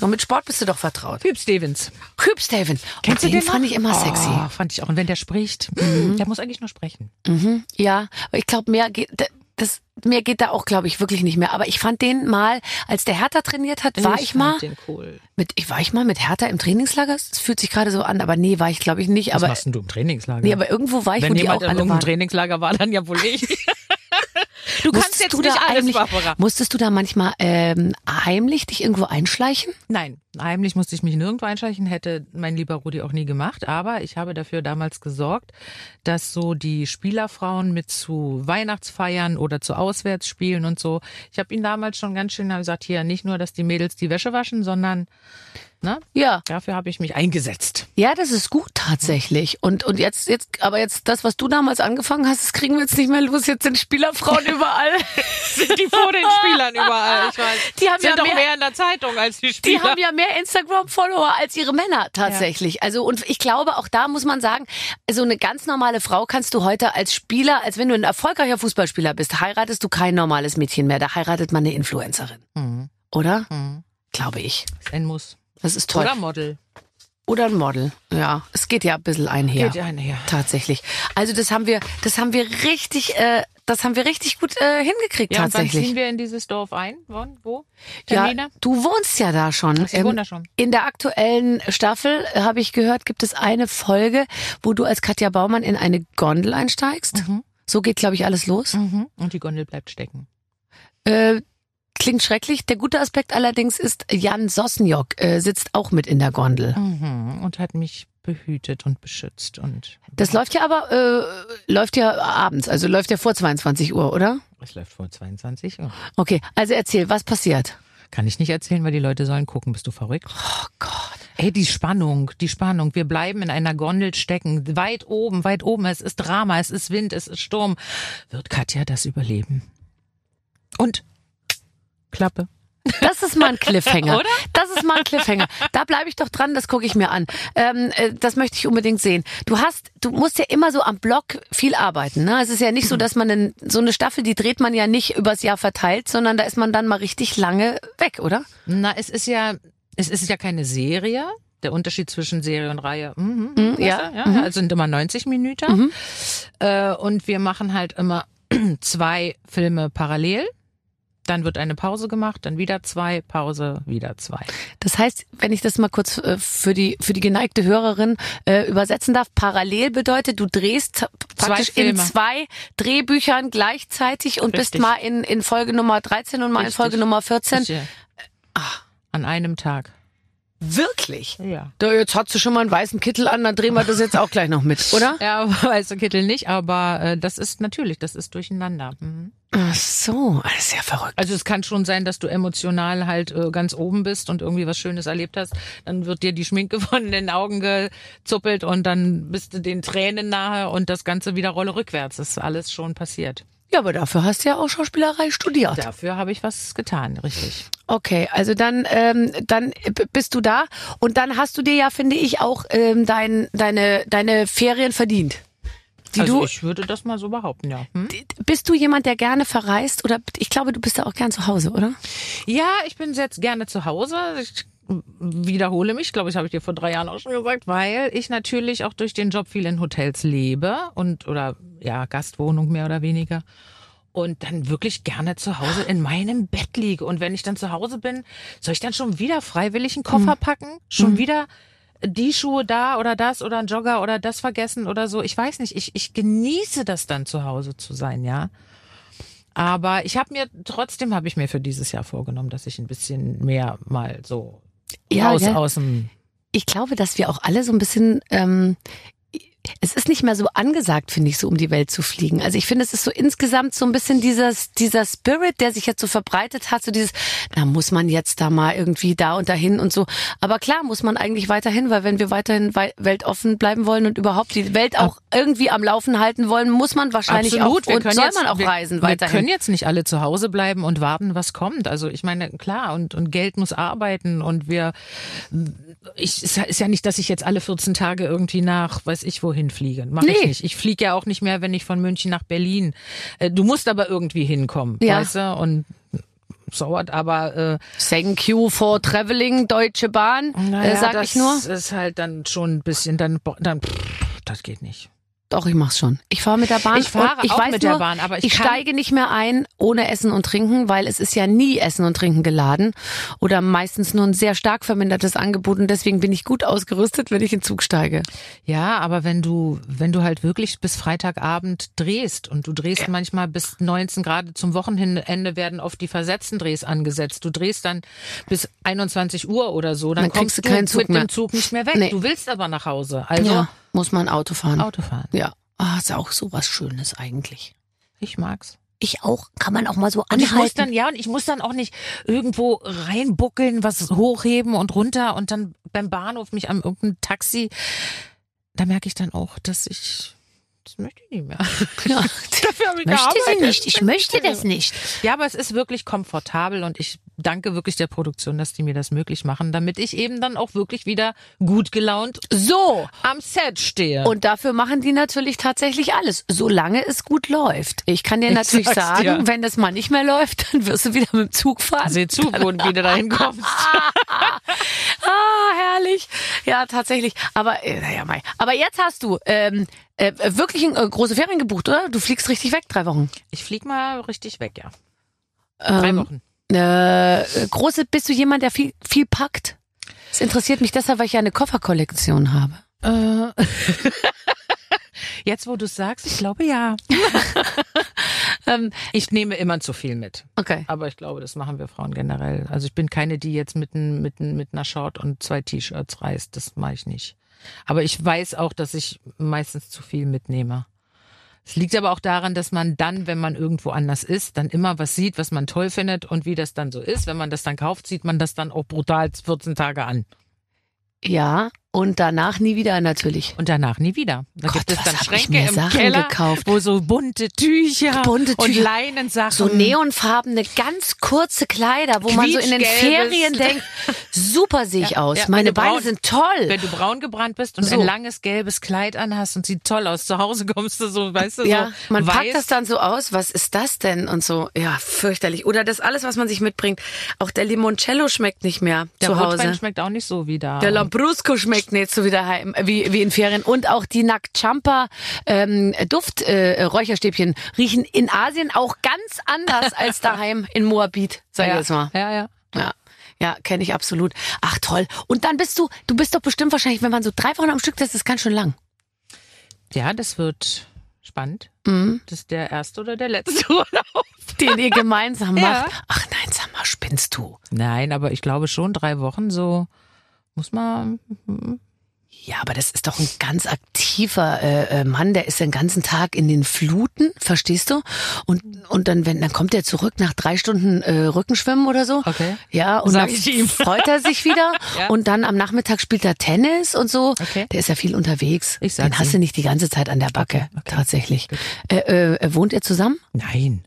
Und mit Sport bist du doch vertraut. Hüb Stevens. Hüb Steven. Kennst oh, du den den fand ich immer Oh, sexy. fand ich auch. Und wenn der spricht, mm, der muss eigentlich nur sprechen. Mhm. Ja, aber ich glaube, mehr geht, das, mehr geht da auch, glaube ich, wirklich nicht mehr. Aber ich fand den mal, als der Hertha trainiert hat, war ich, fand mal den cool. mit, ich war ich mal mit Hertha im Trainingslager. Es fühlt sich gerade so an, aber nee, war ich glaube ich nicht. Was Aber machst denn du im Trainingslager? nee, aber irgendwo war ich, wenn wo die jemand auch in alle waren. Trainingslager war, dann ja wohl ich. [laughs] du kannst Musstest jetzt du nicht alles, Barbara. Musstest du da manchmal ähm, heimlich dich irgendwo einschleichen? Nein, heimlich musste ich mich nirgendwo einschleichen, hätte mein lieber Rudi auch nie gemacht. Aber ich habe dafür damals gesorgt, dass so die Spielerfrauen mit zu Weihnachtsfeiern oder zu Auswärtsspielen und so, ich habe ihnen damals schon ganz schön gesagt, hier nicht nur, dass die Mädels die Wäsche waschen, sondern ne, Ja. dafür habe ich mich eingesetzt. Ja, das ist gut tatsächlich. Und und jetzt jetzt aber jetzt das, was du damals angefangen hast, das kriegen wir jetzt nicht mehr los. Jetzt sind Spielerfrauen überall. [laughs] Sind die vor den Spielern überall? Ich weiß. Die haben Sind ja doch mehr- mehr in der Zeitung als die Die Spieler. haben ja mehr Instagram-Follower als ihre Männer tatsächlich. Also und ich glaube, auch da muss man sagen, so eine ganz normale Frau kannst du heute als Spieler, als wenn du ein erfolgreicher Fußballspieler bist, heiratest du kein normales Mädchen mehr. Da heiratet man eine Influencerin, Mhm. oder? Mhm. Glaube ich. Ein Muss. Das ist toll. Oder Model. Oder ein Model. Ja, es geht ja ein bisschen einher. Geht ja einher. Tatsächlich. Also das haben wir, das haben wir richtig, äh, das haben wir richtig gut äh, hingekriegt Ja, und wann tatsächlich. ziehen wir in dieses Dorf ein? Wann? Wo? Ja, Termine? du wohnst ja da schon. Ich wohne da schon. In der aktuellen Staffel äh, habe ich gehört, gibt es eine Folge, wo du als Katja Baumann in eine Gondel einsteigst. Mhm. So geht, glaube ich, alles los. Mhm. Und die Gondel bleibt stecken. Äh, klingt schrecklich. Der gute Aspekt allerdings ist, Jan Sosniok äh, sitzt auch mit in der Gondel. Mhm. Und hat mich behütet und beschützt und Das läuft ja aber, äh, läuft ja abends, also läuft ja vor 22 Uhr, oder? es läuft vor 22 Uhr. Okay, also erzähl, was passiert? Kann ich nicht erzählen, weil die Leute sollen gucken. Bist du verrückt? Oh Gott. Ey, die Spannung, die Spannung. Wir bleiben in einer Gondel stecken, weit oben, weit oben. Es ist Drama, es ist Wind, es ist Sturm. Wird Katja das überleben? Und Klappe. Das ist mal ein Cliffhanger. Oder? Das ist mal ein Cliffhanger. Da bleibe ich doch dran, das gucke ich mir an. Ähm, äh, das möchte ich unbedingt sehen. Du hast, du musst ja immer so am Block viel arbeiten. Ne? Es ist ja nicht so, dass man in, so eine Staffel, die dreht man ja nicht übers Jahr verteilt, sondern da ist man dann mal richtig lange weg, oder? Na, es ist ja, es ist ja keine Serie. Der Unterschied zwischen Serie und Reihe, mhm, Mhm, weißt ja. ja, also sind immer 90 Minuten. Äh, und wir machen halt immer [clears throat] zwei Filme parallel. Dann wird eine Pause gemacht, dann wieder zwei, Pause, wieder zwei. Das heißt, wenn ich das mal kurz äh, für die für die geneigte Hörerin äh, übersetzen darf, parallel bedeutet, du drehst praktisch in zwei Drehbüchern gleichzeitig und bist Richtig. mal in in Folge Nummer 13 und mal in Richtig. Folge Nummer 14. Richtig. An einem Tag. Wirklich? Ja. Da, jetzt hat sie schon mal einen weißen Kittel an, dann drehen wir das jetzt auch gleich noch mit, oder? [laughs] Ja, weißer Kittel nicht, aber äh, das ist natürlich, das ist durcheinander. Mhm. Ach so, das ist ja verrückt. Also es kann schon sein, dass du emotional halt äh, ganz oben bist und irgendwie was Schönes erlebt hast. Dann wird dir die Schminke [laughs] von den Augen gezuppelt und dann bist du den Tränen nahe und das Ganze wieder Rolle rückwärts. Das ist alles schon passiert. Ja, aber dafür hast du ja auch Schauspielerei studiert. Dafür habe ich was getan, richtig. Okay, also dann, ähm, dann bist du da und dann hast du dir ja, finde ich, auch ähm, dein, deine, deine Ferien verdient. Die also du, ich würde das mal so behaupten, ja. Hm? bist du jemand, der gerne verreist oder ich glaube, du bist ja auch gern zu Hause, oder? Ja, ich bin jetzt gerne zu Hause. Ich wiederhole mich, glaube ich, habe ich dir vor drei Jahren auch schon gesagt, weil ich natürlich auch durch den Job viel in Hotels lebe und oder ja Gastwohnung mehr oder weniger und dann wirklich gerne zu Hause in meinem Bett liege. Und wenn ich dann zu Hause bin, soll ich dann schon wieder freiwillig einen Koffer packen, schon wieder die Schuhe da oder das oder ein Jogger oder das vergessen oder so. Ich weiß nicht, ich, ich genieße das dann zu Hause zu sein, ja. Aber ich habe mir trotzdem habe ich mir für dieses Jahr vorgenommen, dass ich ein bisschen mehr mal so Ja, raus gell? aus dem Ich glaube, dass wir auch alle so ein bisschen, ähm, es ist nicht mehr so angesagt, finde ich, so um die Welt zu fliegen. Also ich finde, es ist so insgesamt so ein bisschen dieses, dieser Spirit, der sich jetzt so verbreitet hat, so dieses, da muss man jetzt da mal irgendwie da und dahin und so. Aber klar muss man eigentlich weiterhin, weil wenn wir weiterhin wei- weltoffen bleiben wollen und überhaupt die Welt auch irgendwie am Laufen halten wollen, muss man wahrscheinlich Absolut, auch wir und soll jetzt, man auch wir, reisen Wir weiterhin. können jetzt nicht alle zu Hause bleiben und warten, was kommt. Also ich meine, klar, und, und Geld muss arbeiten und wir, ich, es ist ja nicht, dass ich jetzt alle 14 Tage irgendwie nach, weiß ich wohin fliege. Mach Nee. ich nicht. Ich fliege ja auch nicht mehr, wenn ich von München nach Berlin. Äh, Du musst aber irgendwie hinkommen, Ja. weißt du? Und so what, aber äh, Thank you for traveling, Deutsche Bahn, äh, sag das ich nur. ist halt dann schon ein bisschen, dann, dann pff, das geht nicht. Doch, ich mach's schon. Ich fahre mit der Bahn. Ich fahre ich auch weiß mit nur, der Bahn, aber ich ich steige nicht mehr ein ohne Essen und Trinken, weil es ist ja nie Essen und Trinken geladen oder meistens nur ein sehr stark vermindertes Angebot und deswegen bin ich gut ausgerüstet, wenn ich in den Zug steige. Ja, aber wenn du, wenn du halt wirklich bis Freitagabend drehst und du drehst manchmal bis 19 Grad zum Wochenende werden oft die versetzten Drehs angesetzt. Du drehst dann bis 21 Uhr oder so, dann, Dann kommst du du mit mehr. dem Zug nicht mehr weg. Nee. Du willst aber nach Hause. Also ja, muss man Auto fahren. Auto fahren. Ja. Ah, ist auch so was Schönes eigentlich. Ich mag's. Ich auch. Kann man auch mal so Und ich muss anhalten. dann, ja, und ich muss dann auch nicht irgendwo reinbuckeln, was hochheben und runter und dann beim Bahnhof mich am irgendein Taxi. Da merke ich dann auch, dass ich, das möchte ich nicht mehr. [laughs] ja. Dafür habe ich Möchte sie gearbeitet. nicht. Ich möchte das nicht. Ja, aber es ist wirklich komfortabel und ich danke wirklich der Produktion, dass die mir das möglich machen, damit ich eben dann auch wirklich wieder gut gelaunt So. am Set stehe. Und dafür machen die natürlich tatsächlich alles, solange es gut läuft. Ich kann dir Ich natürlich sagen, dir. wenn das mal nicht mehr läuft, [laughs] dann wirst du wieder mit dem Zug fahren. Seh zu, wo du wieder dahin kommst. [laughs] Herrlich. Ja, tatsächlich. Aber äh, naja, Mai. Aber jetzt hast du ähm, äh, wirklich ein, äh, große Ferien gebucht, oder? Du fliegst richtig weg, drei Wochen. Ich flieg mal richtig weg, ja. Drei Ähm, Wochen. Äh, große, bist du jemand, der viel, viel packt? Das interessiert mich deshalb, weil ich ja eine Kofferkollektion habe. Äh, [laughs] Jetzt, wo du sagst, ich glaube ja. [laughs] Ähm, Ich nehme immer zu viel mit. okay. Aber ich glaube, das machen wir Frauen generell. Also ich bin keine, die jetzt mit, mit, mit einer Short und zwei T-Shirts reist. Das mache ich nicht. Aber ich weiß auch, dass ich meistens zu viel mitnehme. Es liegt aber auch daran, dass man dann, wenn man irgendwo anders ist, dann immer was sieht, was man toll findet und wie das dann so ist. Wenn man das dann kauft, sieht man das dann auch brutal 14 Tage an. Ja, Und danach nie wieder natürlich. Und danach nie wieder. Da Gott, gibt es dann Schränke mir im Sachen Keller, gekauft? wo so bunte Tücher, Bunte und Tücher. Leinensachen. So neonfarbene, ganz kurze Kleider, wo man so in den. Ferien denkt, super sehe ich [laughs] aus. ja, Meine Beine braun- sind toll. Wenn du braun gebrannt bist und So. ein langes gelbes Kleid anhast und sieht toll aus, zu Hause kommst du so, weißt du, Ja, so man weiß. packt das dann so aus, was ist das denn und so. Ja, fürchterlich. Oder das alles, was man sich mitbringt. Auch der Limoncello schmeckt nicht mehr Der zu Hause. schmeckt auch nicht so wie da. Der Lambrusco schmeckt nicht so wie daheim, wie, wie in Ferien. Und auch die Nakchampa ähm, Duft äh, riechen in Asien auch ganz anders als [laughs] daheim in Moabit, sag ich ja. jetzt mal. ja, ja. Ja. Ja, kenne ich absolut. Ach toll. Und dann bist du, du bist doch bestimmt wahrscheinlich, wenn man so drei Wochen am Stück, das ist ganz schön lang. Ja, das wird spannend. Mhm. Das ist der erste oder der letzte [laughs] Urlaub. Den ihr gemeinsam Ja. macht. Ach nein, sag mal, spinnst du? Nein, aber ich glaube schon drei Wochen so muss man. Ja, aber das ist doch ein ganz aktiver äh, äh, Mann, der ist den ganzen Tag in den Fluten, verstehst du? Und und dann wenn dann kommt er zurück nach drei Stunden äh, Rückenschwimmen oder so. Okay. Ja, und Sag dann ich ihm. freut er sich wieder [laughs] Ja. und dann am Nachmittag spielt er Tennis und so. Okay. Der ist ja viel unterwegs. Ich sag's Den hast ihm. du nicht die ganze Zeit an der Backe, tatsächlich. Äh, äh, wohnt ihr zusammen? Nein.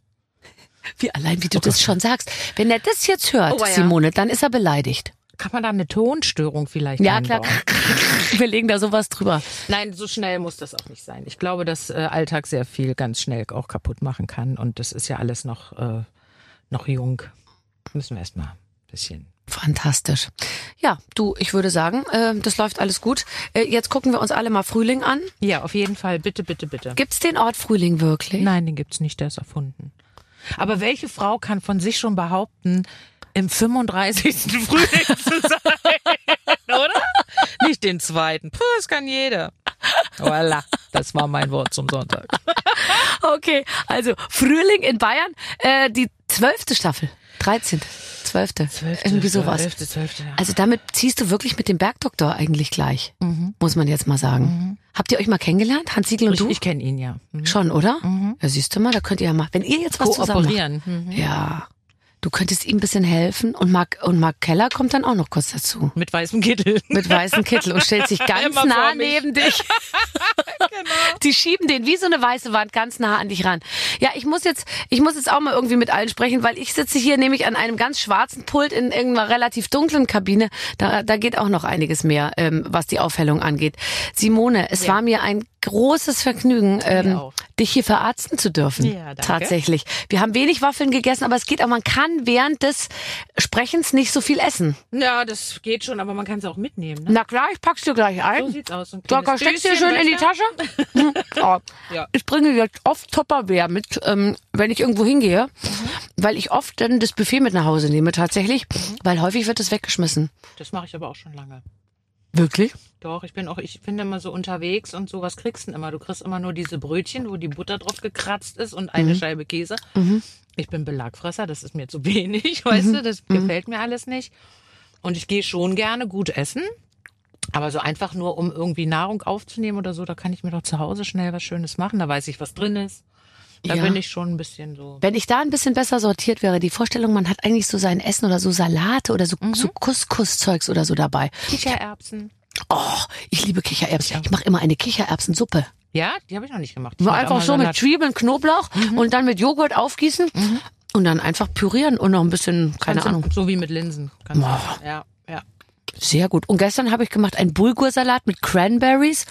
Wie allein, wie du das schon sagst. Wenn er das jetzt hört, Oh, ja. Simone, dann ist er beleidigt. Kann man da eine Tonstörung vielleicht Ja, einbauen? klar. [laughs] Wir legen da sowas drüber. Nein, so schnell muss das auch nicht sein. Ich glaube, dass äh, Alltag sehr viel ganz schnell auch kaputt machen kann. Und das ist ja alles noch, äh, noch jung. Müssen wir erstmal ein bisschen. Fantastisch. Ja, du, ich würde sagen, äh, das läuft alles gut. Äh, jetzt gucken wir uns alle mal Frühling an. Ja, auf jeden Fall. Bitte, bitte, bitte. Gibt's den Ort Frühling wirklich? Nein, den gibt's nicht, der ist erfunden. Aber welche Frau kann von sich schon behaupten, im 35. [laughs] Frühling zu sein? Oder? Nicht den zweiten. Puh, das kann jeder. Voilà, das war mein Wort zum Sonntag. Okay, also Frühling in Bayern, äh, die zwölfte Staffel. 13. Zwölfte. Irgendwie sowas. Zwölfte, zwölfte, ja. Also damit ziehst du wirklich mit dem Bergdoktor eigentlich gleich, muss man jetzt mal sagen. Habt ihr euch mal kennengelernt, Hans Siegel und Ich, du? ich kenne ihn ja. Mhm. Schon, oder? Ja, siehst du mal, da könnt ihr ja mal, wenn ihr jetzt was zusammen macht. Mhm. Ja, du könntest ihm ein bisschen helfen und Mark, und Mark Keller kommt dann auch noch kurz dazu. Mit weißem Kittel. Mit weißem Kittel und stellt sich [laughs] ganz Immer nah neben dich. [laughs] Die schieben den wie so eine weiße Wand ganz nah an dich ran. Ja, ich muss jetzt, ich muss jetzt auch mal irgendwie mit allen sprechen, weil ich sitze hier nämlich an einem ganz schwarzen Pult in irgendeiner relativ dunklen Kabine. Da, da geht auch noch einiges mehr, ähm, was die Aufhellung angeht. Simone, es war mir ein großes Vergnügen, ähm, dich hier verarzten zu dürfen. Ja, danke. Tatsächlich. Wir haben wenig Waffeln gegessen, aber es geht auch, man kann während des Sprechens nicht so viel essen. Ja, das geht schon, aber man kann es auch mitnehmen. Ne? Na klar, ich pack's dir gleich ein. So sieht's aus. So ein steckst du dir schön in die. Tasche. Hm. [laughs] Ja. Ich bringe jetzt oft Tupperware mit, ähm, wenn ich irgendwo hingehe, weil ich oft dann das Buffet mit nach Hause nehme tatsächlich, weil häufig wird es weggeschmissen. Das mache ich aber auch schon lange. Wirklich? Doch, ich bin auch, ich bin immer so unterwegs und so, was kriegst du denn immer? Du kriegst immer nur diese Brötchen, wo die Butter drauf gekratzt ist und Mhm. eine Scheibe Käse. Ich bin Belagfresser, das ist mir zu wenig, [laughs] weißt Mhm. du, das gefällt mir alles nicht. Und ich gehe schon gerne gut essen. Aber so einfach nur, um irgendwie Nahrung aufzunehmen oder so, da kann ich mir doch zu Hause schnell was Schönes machen. Da weiß ich, was drin ist. Da Ja. bin ich schon ein bisschen so. Wenn ich da ein bisschen besser sortiert wäre, die Vorstellung, man hat eigentlich so sein Essen oder so Salate oder so, so Couscous-Zeugs oder so dabei. Kichererbsen. Oh, ich liebe Kichererbsen. Ich mache immer eine Kichererbsensuppe. Ja, die habe ich noch nicht gemacht. Ich Nur einfach so mit. Zwiebeln, Knoblauch und dann mit Joghurt aufgießen und dann einfach pürieren und noch ein bisschen, keine Kannst Ahnung. So wie mit Linsen. Boah. Ja, ja. Sehr gut. Und gestern habe ich gemacht einen Bulgursalat mit Cranberries,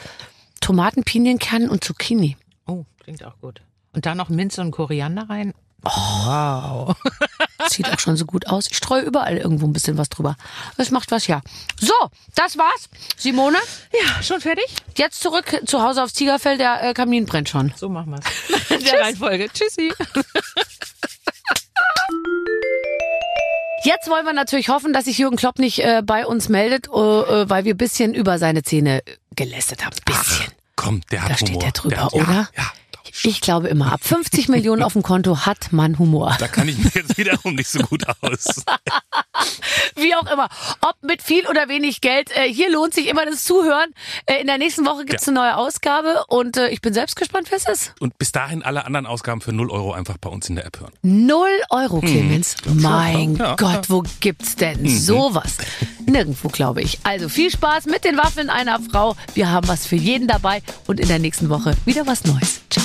Tomaten, Pinienkernen und Zucchini. Oh, klingt auch gut. Und dann noch Minze und Koriander rein. wow. [laughs] Sieht auch schon so gut aus. Ich streue überall irgendwo ein bisschen was drüber. Das macht was, ja. So, das war's. Simone, Ja, schon fertig? jetzt zurück zu Hause aufs Tigerfell. Der äh, Kamin brennt schon. So machen wir's. [laughs] In der Reihenfolge. Tschüssi. [laughs] Jetzt wollen wir natürlich hoffen, dass sich Jürgen Klopp nicht äh, bei uns meldet, äh, äh, weil wir ein bisschen über seine Zähne gelästet haben. Bisschen. Komm, der hat Da steht Humor. der drüber, hat, oder? Ja, ja ich glaube immer, ab 50 Millionen auf dem Konto hat man Humor. Da kann ich mir jetzt wiederum nicht so gut aus. [laughs] Wie auch immer. Ob mit viel oder wenig Geld. Äh, hier lohnt sich immer das Zuhören. Äh, in der nächsten Woche gibt's Ja. eine neue Ausgabe und äh, ich bin selbst gespannt, wer es ist. Und bis dahin alle anderen Ausgaben für 0 Euro einfach bei uns in der App hören. Null Euro, Clemens. Mein Ja, Gott, wo gibt's denn sowas? Nirgendwo, glaube ich. Also viel Spaß mit den Waffeln einer Frau. Wir haben was für jeden dabei und in der nächsten Woche wieder was Neues. Ciao.